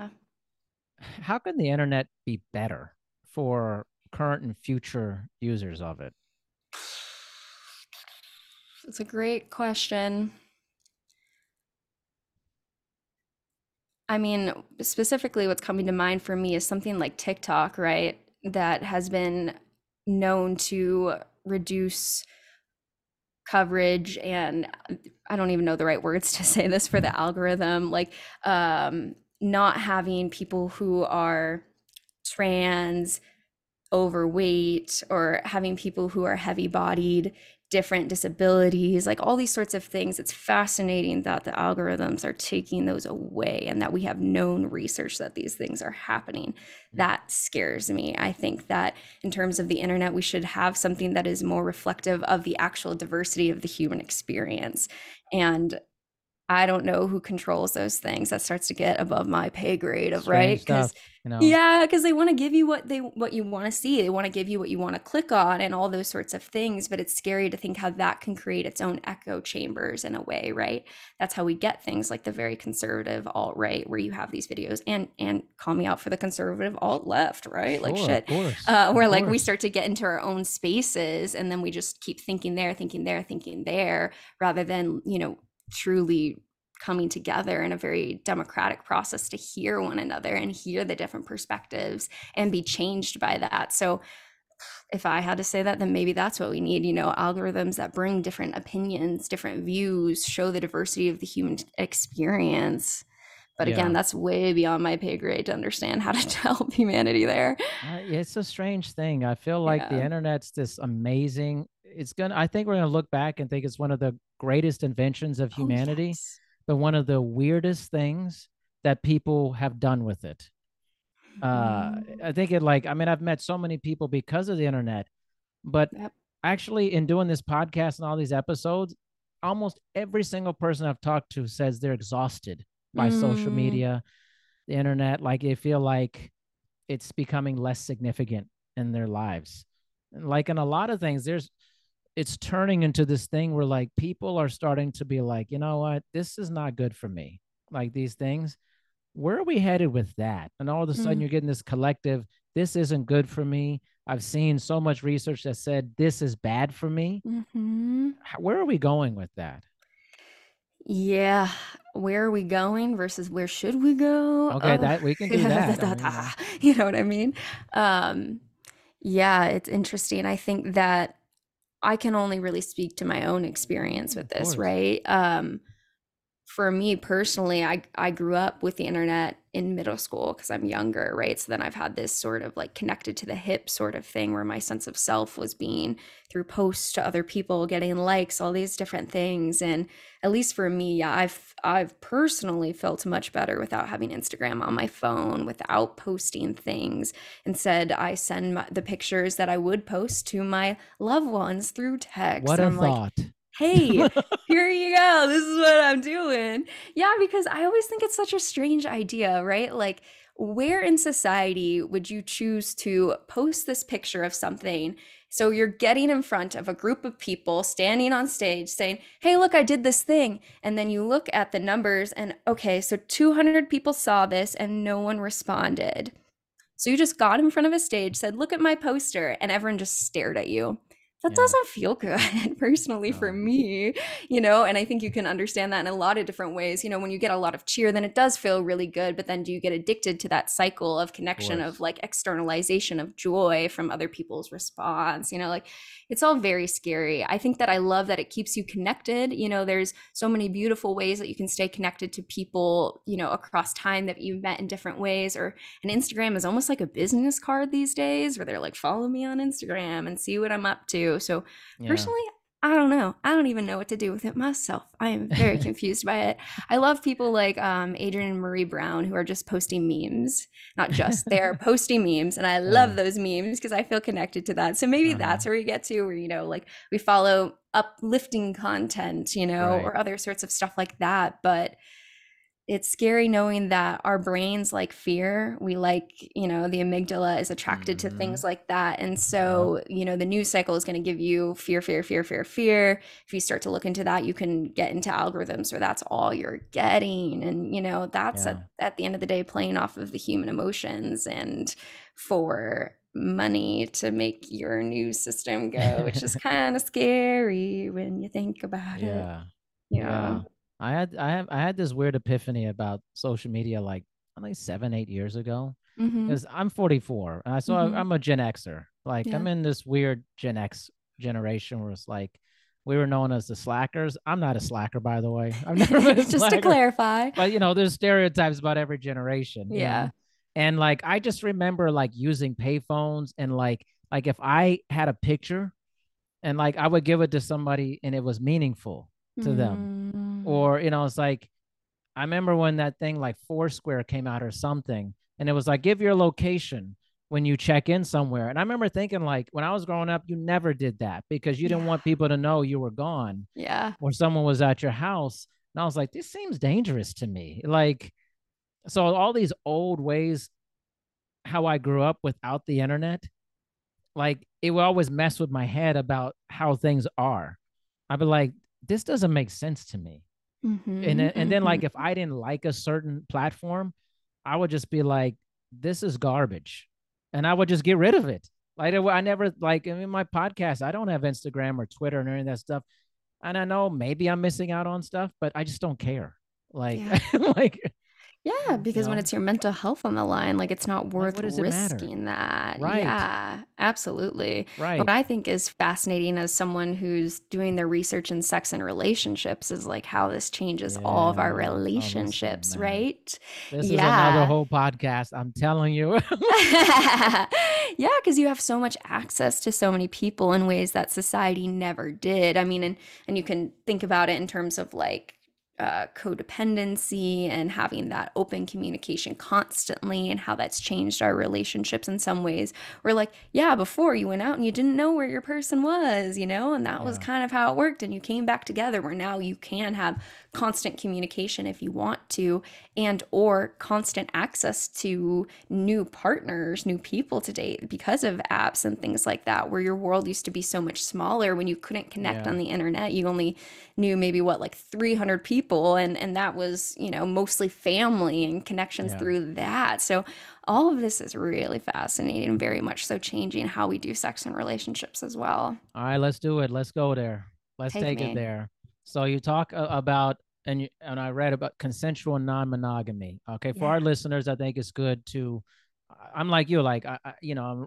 how can the internet be better for current and future users of it? It's a great question. I mean, specifically, what's coming to mind for me is something like TikTok, right? That has been known to reduce coverage and I don't even know the right words to say this for the algorithm, like um, not having people who are trans, overweight, or having people who are heavy bodied different disabilities, like all these sorts of things. It's fascinating that the algorithms are taking those away and that we have known research that these things are happening. Mm. That scares me. I think that in terms of the internet, we should have something that is more reflective of the actual diversity of the human experience. And I don't know who controls those things. That starts to get above my pay grade of Strange right because you know? yeah, because they want to give you what they what you want to see. They want to give you what you want to click on and all those sorts of things. But it's scary to think how that can create its own echo chambers in a way, right? That's how we get things like the very conservative alt right, where you have these videos and and call me out for the conservative alt left, right? Sure, like shit, uh, where like we start to get into our own spaces and then we just keep thinking there, thinking there, thinking there, rather than you know truly coming together in a very democratic process to hear one another and hear the different perspectives and be changed by that. So if I had to say that, then maybe that's what we need, you know, algorithms that bring different opinions, different views, show the diversity of the human experience. But again, yeah. that's way beyond my pay grade to understand how to help humanity there. Uh, it's a strange thing. I feel like yeah. the internet's this amazing. It's gonna. I think we're gonna look back and think it's one of the greatest inventions of oh, humanity. Oh, yes but one of the weirdest things that people have done with it. Uh, mm-hmm. I think it like, I mean, I've met so many people because of the internet, but yep. actually, in doing this podcast and all these episodes, almost every single person I've talked to says they're exhausted by mm. social media, the internet. Like they feel like it's becoming less significant in their lives. And like in a lot of things, there's it's turning into this thing where like people are starting to be like, you know what, this is not good for me. Like these things, where are we headed with that? And all of a sudden, mm-hmm. you're getting this collective. This isn't good for me. I've seen so much research that said this is bad for me. Mm-hmm. Where are we going with that? Yeah, where are we going versus where should we go? Okay, oh. that we can do that. I mean, you know what I mean? Um, yeah, it's interesting. I think that I can only really speak to my own experience with this, right? Um, for me personally, I I grew up with the internet in middle school because I'm younger, right? So then I've had this sort of like connected to the hip sort of thing where my sense of self was being through posts to other people, getting likes, all these different things. And at least for me, yeah, I've I've personally felt much better without having Instagram on my phone, without posting things. Instead, I send my, the pictures that I would post to my loved ones through text. What a thought. Like, hey, here you go. This is what I'm doing. Yeah, because I always think it's such a strange idea, right? Like, where in society would you choose to post this picture of something? So you're getting in front of a group of people standing on stage saying, Hey, look, I did this thing. And then you look at the numbers and, okay, so 200 people saw this and no one responded. So you just got in front of a stage, said, Look at my poster, and everyone just stared at you that yeah. doesn't feel good personally no. for me you know and i think you can understand that in a lot of different ways you know when you get a lot of cheer then it does feel really good but then do you get addicted to that cycle of connection of, of like externalization of joy from other people's response you know like it's all very scary. I think that i love that it keeps you connected. You know there's so many beautiful ways that you can stay connected to people you know across time that you've met in different ways or an instagram is almost like a business card these days where they're like follow me on instagram and see what i'm up to. So yeah. personally, I don't know. I don't even know what to do with it myself. I am very confused by it. I love people like um, Adrienne and Maree Brown who are just posting memes. Not just, they're posting memes. And I love those memes because I feel connected to that. So maybe uh-huh. that's where we get to where, you know, like we follow uplifting content, you know, right. or other sorts of stuff like that. But it's scary knowing that our brains like fear. We like, you know, the amygdala is attracted Mhm. to things like that. And so, you know, the news cycle is going to give you fear, fear, fear, fear, fear. If you start to look into that, you can get into algorithms where that's all you're getting. And, you know, that's Yeah. at, at the end of the day playing off of the human emotions and for money to make your news system go, which is kind of scary when you think about it. Yeah. Yeah. Yeah. I had I have I had this weird epiphany about social media like I think seven, eight years ago. Because I'm 44. And I so Mhm. I, I'm a Gen Xer. Like Yeah. I'm in this weird Gen X generation where it's like we were known as the slackers. I'm not a slacker, by the way. I've never been Just to clarify. But you know, there's stereotypes about every generation. you Yeah. know? And like I just remember like using payphones and like like if I had a picture and like I would give it to somebody and it was meaningful to them Mm. Mm-hmm. or you know it's like i remember when that thing like foursquare came out or something and it was like give your location when you check in somewhere. And i remember thinking like when i was growing up you never did that because you didn't want people to know you were gone yeah. or someone was at your house and i was like this seems dangerous to me. Like so all these old ways how i grew up without the internet like it would always mess with my head about how things are. I'd be like this doesn't make sense to me and then, and then like mhm. if I didn't like a certain platform, I would just be like, this is garbage, and I would just get rid of it. Like I I never like in my podcast, I don't have Instagram or Twitter and any of that stuff, and I know maybe I'm missing out on stuff, but I just don't care. Like Yeah. like Yeah, because when know? it's your mental health on the line, like it's not worth what does it matter? risking that. Right. Yeah, absolutely. right, What I think is fascinating as someone who's doing their research in sex and relationships is like how this changes all of our Yeah. Oh, listen, relationships, man. right? this is another yeah. whole podcast. I'm telling you. yeah, because you have so much access to so many people in ways that society never did. I mean, and and you can think about it in terms of like uh, codependency and having that open communication constantly and how that's changed our relationships in some ways. We're like, yeah, before you went out and you didn't know where your person was, you know, and that was kind of how it worked, and you came back together. Where now you can have constant communication if you want to and or constant access to new partners new people to date because of apps and things like that where your world used to be so much smaller when you couldn't connect Yeah. on the internet you only knew maybe what like 300 people and and that was you know mostly family and connections Yeah. through that so all of this is really fascinating and very much so changing how we do sex and relationships as well All right, let's do it. Let's go there. Let's Take take it there. So you talk about and you, and I read about consensual non-monogamy. Okay, for our listeners, I think it's good to. I'm like you, like I, I you know, I'm,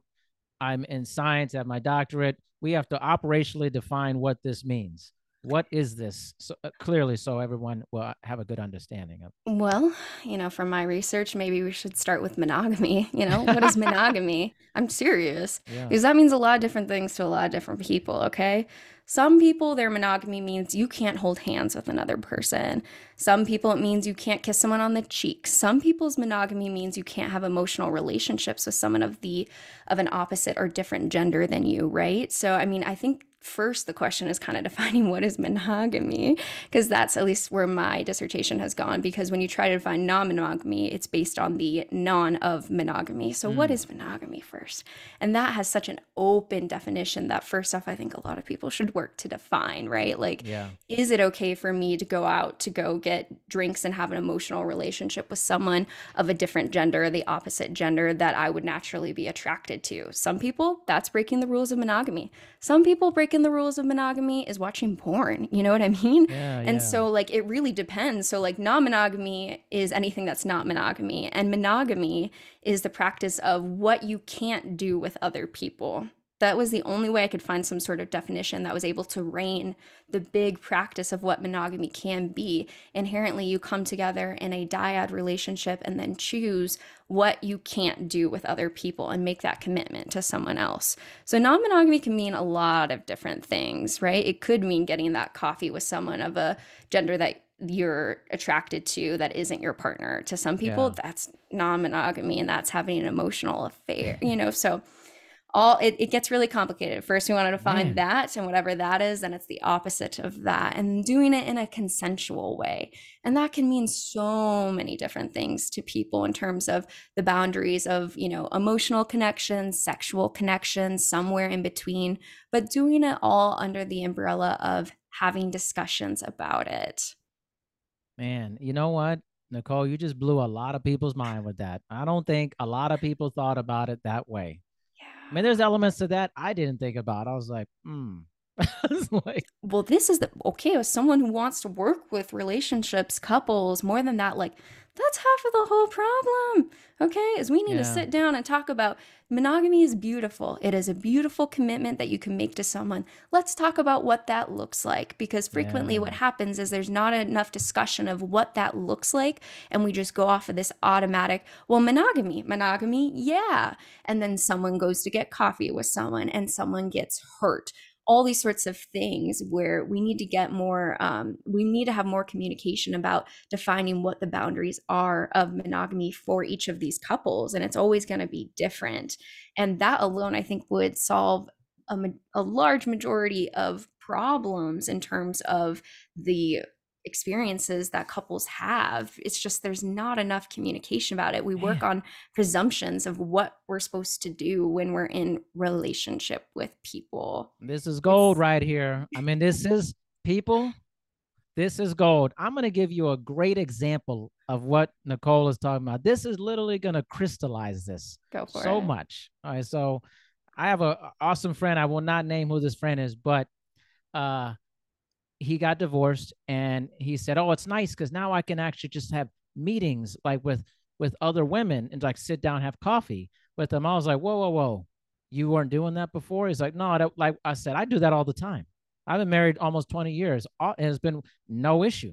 I'm in science, I have my doctorate. We have to operationally define what this means. What is this? So uh, clearly, so everyone will have a good understanding of. Well, you know, from my research, maybe we should start with monogamy. You know, what is monogamy? I'm serious Yeah. because that means a lot of different things to a lot of different people, okay? Some people, their monogamy means you can't hold hands with another person. Some people, it means you can't kiss someone on the cheek. Some people's monogamy means you can't have emotional relationships with someone of the of an opposite or different gender than you, right? So, I mean, I think first the question is kind of defining what is monogamy because that's at least where my dissertation has gone because when you try to define non-monogamy it's based on the non of monogamy so what Mm. is monogamy first and that has such an open definition that first off i think a lot of people should work to define right like Yeah. is it okay for me to go out to go get drinks and have an emotional relationship with someone of a different gender, the opposite gender that I would naturally be attracted to? Some people, that's breaking the rules of monogamy. Some people, breaking the rules of monogamy is watching porn. You know what I mean? Yeah. And yeah. so, like, it really depends. So, like, non monogamy is anything that's not monogamy, and monogamy is the practice of what you can't do with other people. That was the only way I could find some sort of definition that was able to rein the big practice of what monogamy can be. Inherently, you come together in a dyad relationship and then choose what you can't do with other people and make that commitment to someone else. So, non monogamy can mean a lot of different things, right? It could mean getting that coffee with someone of a gender that you're attracted to that isn't your partner. To some people, Yeah. that's non monogamy and that's having an emotional affair, you know? So, all it, it gets really complicated. First, we wanted to find Man. that, and whatever that is, then it's the opposite of that, and doing it in a consensual way. And that can mean so many different things to people in terms of the boundaries of, you know, emotional connections, sexual connections, somewhere in between, but doing it all under the umbrella of having discussions about it. Man, you know what, Nicole, you just blew a lot of people's mind with that. I don't think a lot of people thought about it that way. I mean, there's elements to that I didn't think about. I was like, hmm. Like, well this is the okay as someone who wants to work with relationships couples more than that like that's half of the whole problem okay is we need to sit down and talk about monogamy is beautiful. It is a beautiful commitment that you can make to someone. Let's talk about what that looks like because frequently what happens is there's not enough discussion of what that looks like and we just go off of this automatic well monogamy monogamy yeah and then someone goes to get coffee with someone and someone gets hurt all these sorts of things where we need to get more um, we need to have more communication about defining what the boundaries are of monogamy for each of these couples and it's always going to be different. And that alone i think would solve a, a large majority of problems in terms of the experiences that couples have it's just there's not enough communication about it we work on presumptions of what we're supposed to do when we're in relationship with people this is gold right here. I mean, this is people. This is gold. I'm going to give you a great example of what Nicole is talking about. This is literally going to crystallize this. go for so it much. All right, so I have a a awesome friend. I will not name who this friend is, but uh, he got divorced, and he said, "Oh, it's nice because now I can actually just have meetings like with with other women and like sit down have coffee with them." I was like, "Whoa, whoa, whoa! You weren't doing that before?" He's like, "No, that, like I said, I do that all the time. I've been married almost 20 years. All, it has been no issue."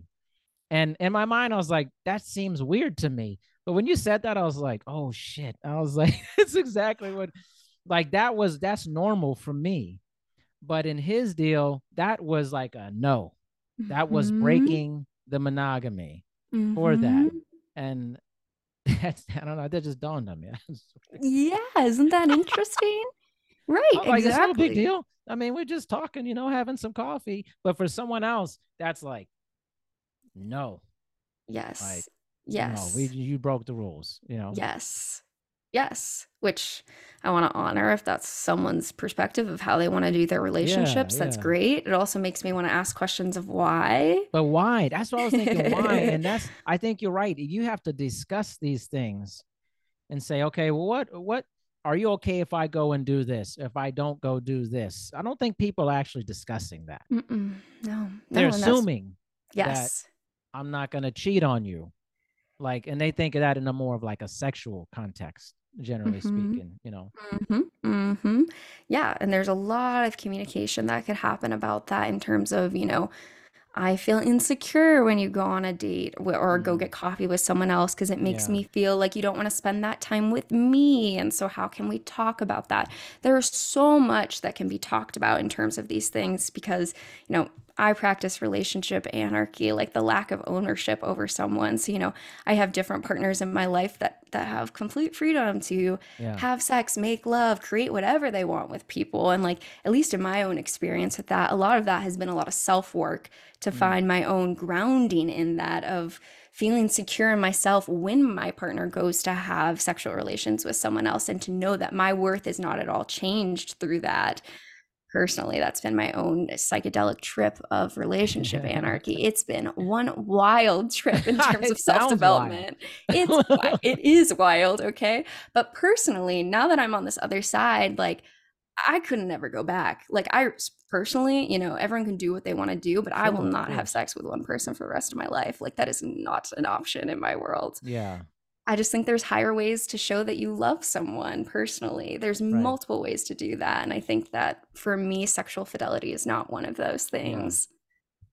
And in my mind, I was like, "That seems weird to me." But when you said that, I was like, "Oh shit!" I was like, "It's exactly what." Like that was that's normal for me, but in his deal, that was like a no. That was Mhm, breaking the monogamy, for that. mhm. and that's I don't know. That just dawned on me. yeah isn't that interesting right I'm like, it's no exactly big deal. I mean, we're just talking, you know, having some coffee. But for someone else, that's like, no, yes no, yes we you broke the rules, you know. Yes. Yes. Which I want to honor if that's someone's perspective of how they want to do their relationships. That's yeah. great. It also makes me want to ask questions of why. But why? That's what I was thinking. Why? And that's I think you're right. You have to discuss these things and say, okay, well, what what are you okay if I go and do this? If I don't go do this? I don't think people are actually discussing that. Mm-mm. No. They're no, assuming Yes. I'm not gonna cheat on you. Like, and they think of that in a more of like a sexual context, generally Mhm. speaking, you know. Mm-hmm. Mm-hmm. Yeah. And there's a lot of communication that could happen about that in terms of, you know, I feel insecure when you go on a date or go Mhm. get coffee with someone else because it makes Yeah. me feel like you don't want to spend that time with me. And so, how can we talk about that? There's so much that can be talked about in terms of these things because, you know, I practice relationship anarchy, like the lack of ownership over someone. So, you know, I have different partners in my life that that have complete freedom to Yeah. have sex, make love, create whatever they want with people. And like, at least in my own experience with that, a lot of that has been a lot of self work to Mm. find my own grounding in that of feeling secure in myself when my partner goes to have sexual relations with someone else and to know that my worth is not at all changed through that. Personally, that's been my own psychedelic trip of relationship anarchy. It's been one wild trip in terms of sounds self wild. development. It's it is wild, okay? But personally, now that I'm on this other side, like I couldn't ever go back. Like I personally, you know, everyone can do what they want to do, but I will not have sex with one person for the rest of my life. Like that is not an option in my world. Yeah. I just think there's higher ways to show that you love someone personally. There's multiple ways to do that, and I think that for me, sexual fidelity is not one of those things.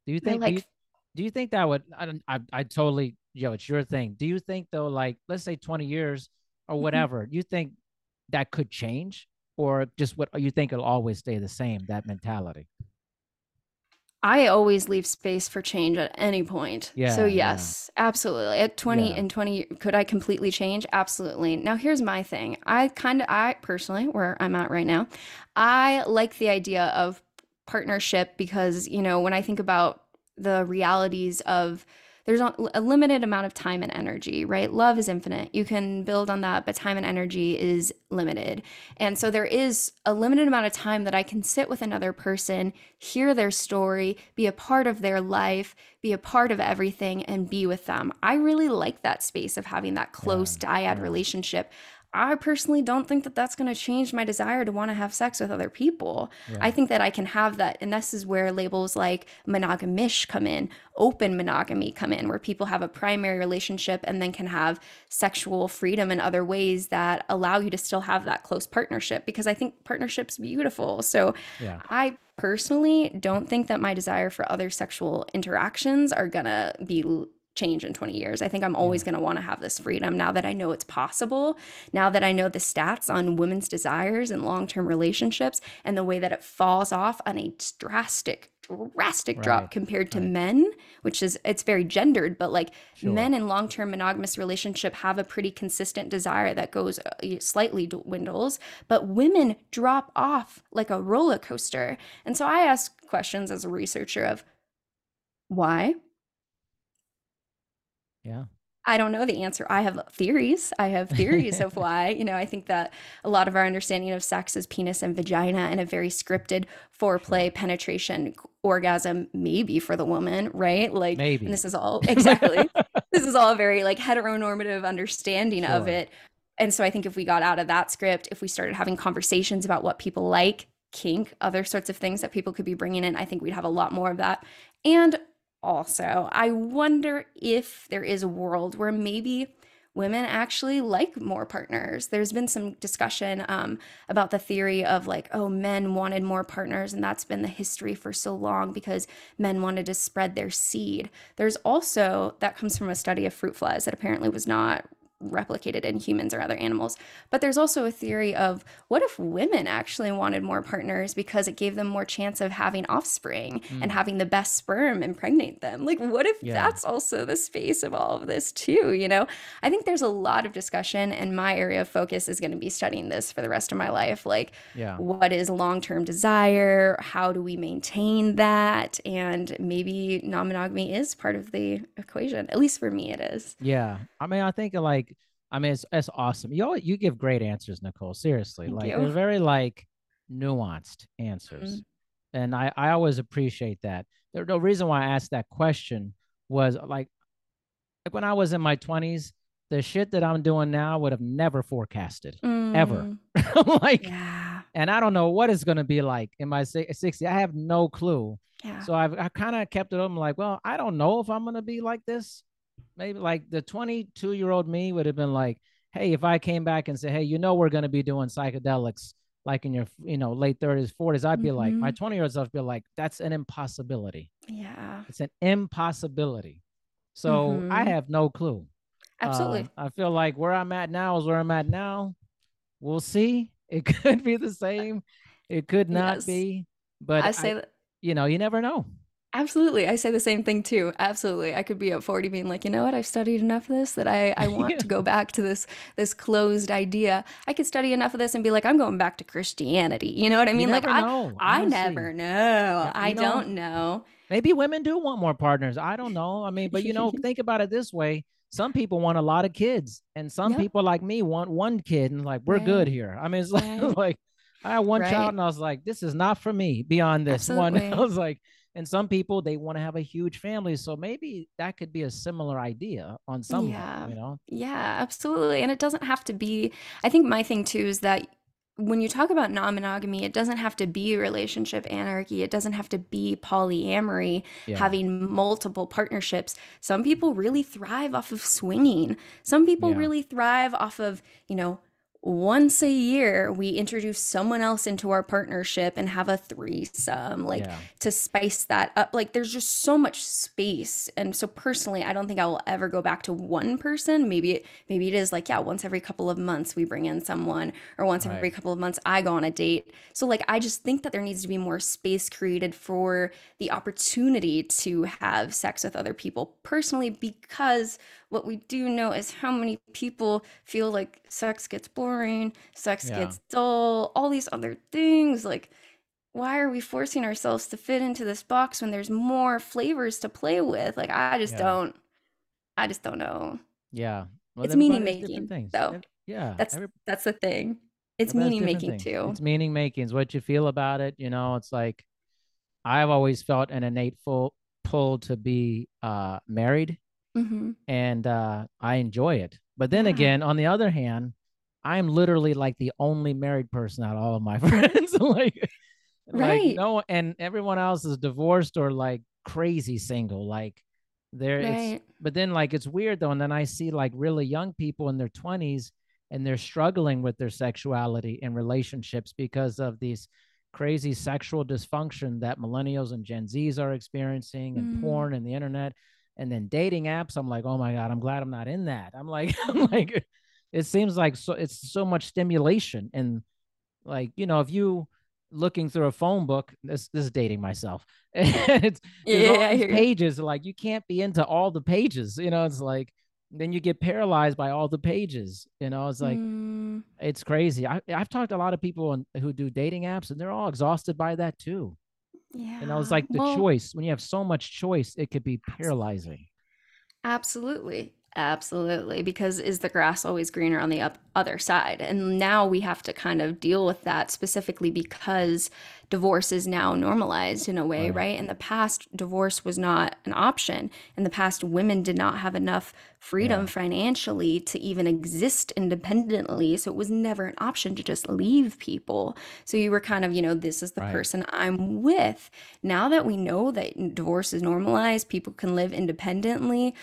Do you think do, you, like- do you think that would I don't I, I totally yo, it's your thing. Do you think though, like let's say 20 years or Mhm. whatever, you think that could change? Or just what you think it'll always stay the same, that mentality? I always leave space for change at any point. Yeah, So yeah. yes, absolutely. At 20 Yeah. and 20 could I completely change? Absolutely. Now here's my thing. I kind of I personally where I'm at right now, I like the idea of partnership because, you know, when I think about the realities of there's a limited amount of time and energy, right? Love is infinite. You can build on that, but time and energy is limited. And so there is a limited amount of time that I can sit with another person, hear their story, be a part of their life, be a part of everything, and be with them. I really like that space of having that close dyad yeah. relationship. I personally don't think that that's going to change my desire to want to have sex with other people. I think that I can have that. And this is where labels like monogamish come in, open monogamy come in, where people have a primary relationship and then can have sexual freedom in other ways that allow you to still have that close partnership. Because I think partnership's beautiful. So Yeah. I personally don't think that my desire for other sexual interactions are going to be change in 20 years. I think I'm always going to want to have this freedom now that I know it's possible, now that I know the stats on women's desires and long-term relationships and the way that it falls off on a drastic drastic drop compared to Right. men, which is it's very gendered, but like Sure. men in long-term monogamous relationship have a pretty consistent desire that goes uh, slightly dwindles, but women drop off like a roller coaster. And so I ask questions as a researcher of why? Yeah. I don't know the answer. I have theories. I have theories of why. You know, I think that a lot of our understanding of sex is penis and vagina and a very scripted foreplay, penetration, orgasm, maybe for the woman, right? Like, Maybe. and this is all exactly. this is all very like heteronormative understanding of it. And so I think if we got out of that script, if we started having conversations about what people like, kink, other sorts of things that people could be bringing in, I think we'd have a lot more of that. And also, I wonder if there is a world where maybe women actually like more partners. There's been some discussion um, about the theory of like, oh, men wanted more partners, and that's been the history for so long because men wanted to spread their seed. There's also, that comes from a study of fruit flies that apparently was not replicated in humans or other animals. But there's also a theory of what if women actually wanted more partners because it gave them more chance of having offspring hmm. and having the best sperm impregnate them? Like, what if Yeah. that's also the space of all of this too? You know, I think there's a lot of discussion, and my area of focus is going to be studying this for the rest of my life. Like, Yeah. what is long term desire? How do we maintain that? And maybe non monogamy is part of the equation. At least for me, it is. Yeah. I mean, I think like, I mean, it's it's awesome. You you give great answers, Nicole. Seriously, Thank like you. they're very like nuanced answers, and I I always appreciate that. The, the reason why I asked that question was like, like when I was in my twenties, the shit that I'm doing now would have never forecasted, ever. Mm, like, Yeah. and I don't know what it's gonna be like in my si- 60. I have no clue. Yeah. So I've I kind of kept it open, like, well, I don't know if I'm gonna be like this. Maybe like the 22 year old me would have been like, hey, if I came back and said, hey, you know, we're gonna be doing psychedelics like in your you know late 30s, 40s, I'd be like, my 20 year olds, I'd be like, that's an impossibility. yeah. It's an impossibility. So I Mhm. have no clue. Absolutely. Uh, I feel like where I'm at now is where I'm at now. We'll see. It could be the same. It could not Yes. be. But I I say that. you know, you never know. Absolutely. I say the same thing too. Absolutely. I could be at 40 being like, you know what? I've studied enough of this that I, I want to go back to this this closed idea. I could study enough of this and be like, I'm going back to Christianity. You know what I mean? Like never I know, I never know. I know- don't know. Maybe women do want more partners. I don't know. I mean, but you know, think about it this way. Some people want a lot of kids, and some Yep. people like me want one kid, and like we're good here. I mean, it's like, Right. like I had one Right. child, and I was like, this is not for me. Beyond this one, I was like, and some people they want to have a huge family, so maybe that could be a similar idea on some level, Yeah. you know. Yeah, absolutely. And it doesn't have to be, I think my thing too is that when you talk about non monogamy, it doesn't have to be relationship anarchy. It doesn't have to be polyamory, Yeah. having multiple partnerships. Some people really thrive off of swinging. Some people Yeah. really thrive off of, you know, once a year we introduce someone else into our partnership and have a threesome like Yeah. to spice that up. Like there's just so much space. And so personally i don't think i will ever go back to one person. Maybe it maybe it is like yeah once every couple of months we bring in someone or once every couple of months i go on a date. So like i just think that there needs to be more space created for the opportunity to have sex with other people personally because what we do know is how many people feel like sex gets boring, sex Yeah. gets dull, all these other things. Like, why are we forcing ourselves to fit into this box when there's more flavors to play with? Like, I just Yeah. don't, I just don't know. Yeah. Well, It's meaning everybody has different making, though. Yeah. That's every- that's the thing. It's meaning making things. too. It's meaning making. It's what you feel about it. You know, it's like I've always felt an innate full pull to be uh married hmm and uh I enjoy it. But then Yeah. again, on the other hand, I'm literally like the only married person out of all of my friends. like, like Right. no, and everyone else is divorced or like crazy single. Like, there, Right. but then like it's weird though, and then I see like really young people in their 20s and they're struggling with their sexuality and relationships because of these crazy sexual dysfunction that millennials and Gen Zs are experiencing and Mm. porn and the internet and then dating apps. I'm like, oh my God, I'm glad I'm not in that. I'm like, I'm like, it seems like so it's so much stimulation and like, you know, if you looking through a phone book, this this is dating myself. it's Yeah, I these hear you. pages like you can't be into all the pages you know it's like then you get paralyzed by all the pages you know it's like Mm, it's crazy I, i've talked to a lot of people on, who do dating apps and they're all exhausted by that too yeah. you know it's like the Well, choice when you have so much choice it could be paralyzing Absolutely. Absolutely. Because is the grass always greener on the up other side? And now we have to kind of deal with that specifically because divorce is now normalized in a way, Right. right? In the past, divorce was not an option. In the past, women did not have enough freedom Yeah. financially to even exist independently. So it was never an option to just leave people. So you were kind of, you know, this is the Right. person I'm with. Now that we know that divorce is normalized, people can live independently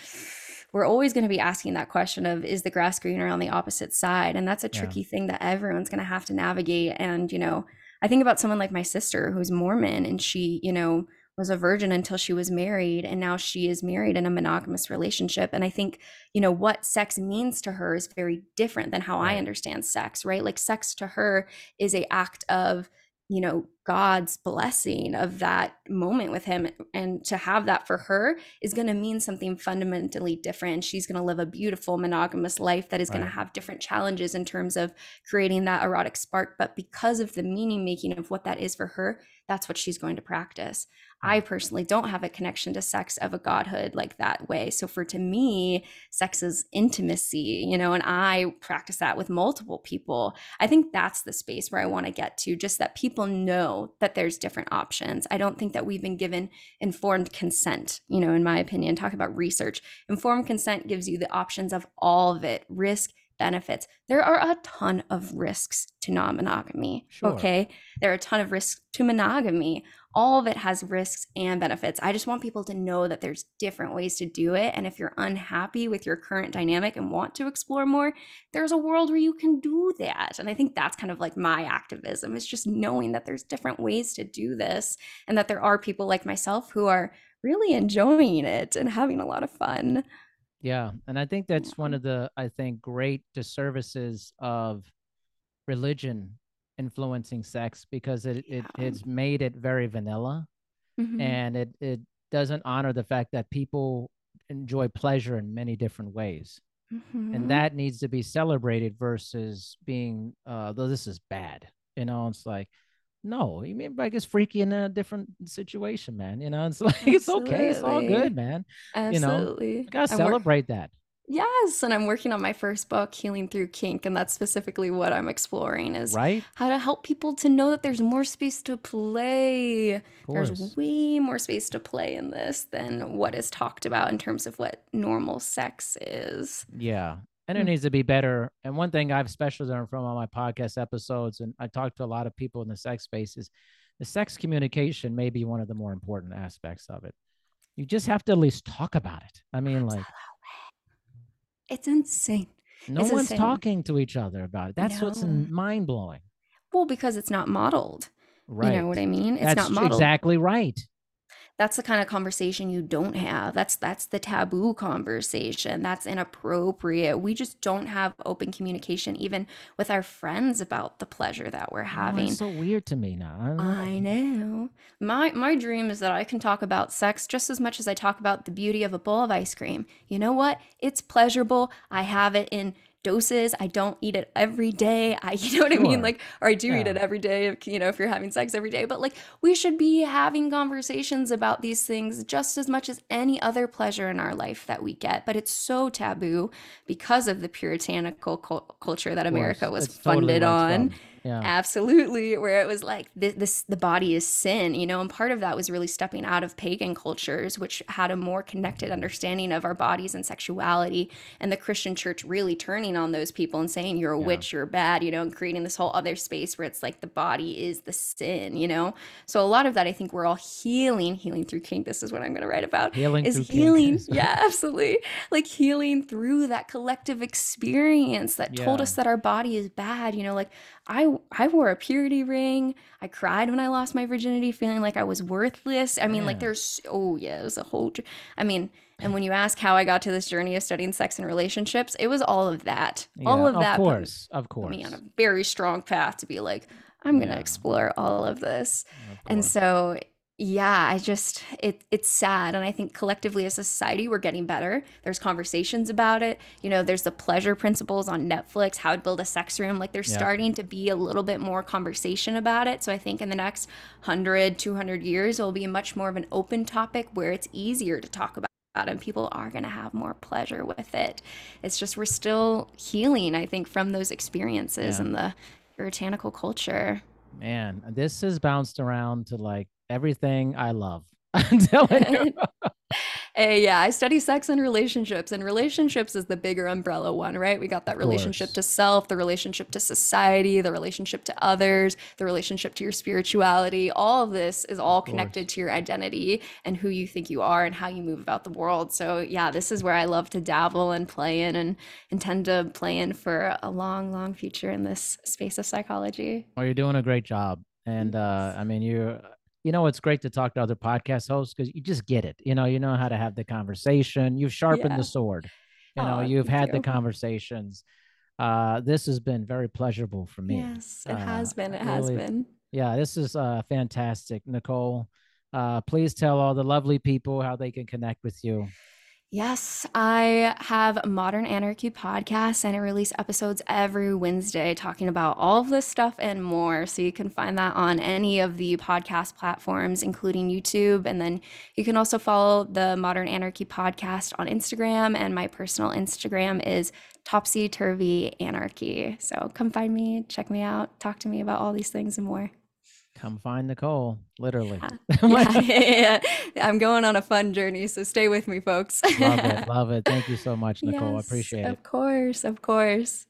we're always going to be asking that question of is the grass greener on the opposite side? And that's a Yeah. tricky thing that everyone's going to have to navigate. And you know i think about someone like my sister who's mormon and she you know was a virgin until she was married and now she is married in a monogamous relationship. And i think you know what sex means to her is very different than how i understand sex right? Like sex to her is a act of you know god's blessing of that moment with him and to have that for her is going to mean something fundamentally different. She's going to live a beautiful monogamous life that is going to have different challenges in terms of creating that erotic spark. But because of the meaning making of what that is for her, that's what she's going to practice. I personally don't have a connection to sex of a godhood like that way. So for to me, sex is intimacy, you know, and I practice that with multiple people. I think that's the space where I want to get to, just that people know that there's different options. I don't think that we've been given informed consent, you know, in my opinion. Talk about research. Informed consent gives you the options of all of it risk, benefits. There are a ton of risks to non monogamy. Sure. Okay. There are a ton of risks to monogamy. All of it has risks and benefits. I just want people to know that there's different ways to do it. And if you're unhappy with your current dynamic and want to explore more, there's a world where you can do that. And I think that's kind of like my activism is just knowing that there's different ways to do this and that there are people like myself who are really enjoying it and having a lot of fun. Yeah, and I think that's one of the I think great disservices of religion influencing sex because it, it it's made it very vanilla Mhm. and it it doesn't honor the fact that people enjoy pleasure in many different ways Mhm. and that needs to be celebrated versus being uh though this is bad you know it's like no you mean like it's freaky in a different situation man you know it's like it's okay it's all good man Absolutely. you know, you gotta wor- celebrate that yes, and I'm working on my first book, Healing Through Kink, and that's specifically what I'm exploring is right how to help people to know that there's more space to play. There's way more space to play in this than what is talked about in terms of what normal sex is. Yeah. And it Mm. needs to be better. And one thing I've especially learned from all my podcast episodes, and I talk to a lot of people in the sex space, is the sex communication may be one of the more important aspects of it. You just have to at least talk about it. I mean, like, It's insane. No It's one's insane. talking to each other about it. That's what's mind blowing. Well, because it's not modeled. Right. You know what I mean? It's That's not modeled. exactly right. That's the kind of conversation you don't have. That's that's the taboo conversation. That's inappropriate. We just don't have open communication even with our friends about the pleasure that we're Oh, having. it's so weird to me now. I know. I know. My my dream is that I can talk about sex just as much as I talk about the beauty of a bowl of ice cream. You know what? It's pleasurable. I have it in doses. I don't eat it every day. I you know what I mean? Sure. Like or I do eat Yeah. it every day, if- you know, if you're having sex every day, but like we should be having conversations about these things just as much as any other pleasure in our life that we get. But it's so taboo because of the puritanical cul- culture that Of America was It's totally funded where it's on from. Yeah. absolutely where it was like this, this the body is sin you know and part of that was really stepping out of pagan cultures which had a more connected understanding of our bodies and sexuality and the christian church really turning on those people and saying you're a Yeah. witch you're bad you know and creating this whole other space where it's like the body is the sin you know so a lot of that i think we're all healing healing through kink this is what i'm going to write about Healing is through kink. healing yeah absolutely like healing through that collective experience that told us that our body is bad you know like i i wore a purity ring. I cried when i lost my virginity feeling like i was worthless. I mean like there's oh yeah it was a whole i mean and when you ask how i got to this journey of studying sex and relationships it was all of that. All Yeah, of that Of put- course. Of put me on a very strong path to be like i'm going to Yeah. explore all of this. Of and so yeah i just it it's sad and i think collectively as a society we're getting better. There's conversations about it. You know there's the pleasure principles on netflix how to build a sex room. Like there's Yeah. starting to be a little bit more conversation about it. So i think in the next 100 200 years it will be much more of an open topic where it's easier to talk about and people are going to have more pleasure with it. It's just we're still healing i think from those experiences Yeah. and the puritanical culture. Man, this has bounced around to like everything I love. I'm telling you. Hey, yeah, I study sex and relationships, and relationships is the bigger umbrella one, right? We got that relationship to self, the relationship to society, the relationship to others, the relationship to your spirituality. All of this is all connected to your identity and who you think you are and how you move about the world. So, yeah, this is where I love to dabble and play in and intend to play in for a long, long future in this space of psychology. Well, you're doing a great job. And uh, I mean, you you know, it's great to talk to other podcast hosts because you just get it. You know, you know how to have the conversation. You've sharpened Yeah. the sword. You know, Aw, you've had the conversations. Uh, this has been very pleasurable for me. Yes, it Uh, has been. It I has been. Yeah, this is uh, fantastic, Nicole. Uh, please tell all the lovely people how they can connect with you. Yes, I have Modern Anarchy podcast and I release episodes every Wednesday talking about all of this stuff and more. So you can find that on any of the podcast platforms, including YouTube. And then you can also follow the Modern Anarchy podcast on Instagram. And my personal Instagram is Topsy Turvy Anarchy. So come find me, check me out, talk to me about all these things and more. Come find Nicole, literally. Yeah, yeah, I'm going on a fun journey. So stay with me, folks. love it. Love it. Thank you so much, Nicole. I Yes, appreciate it. Of course, of course.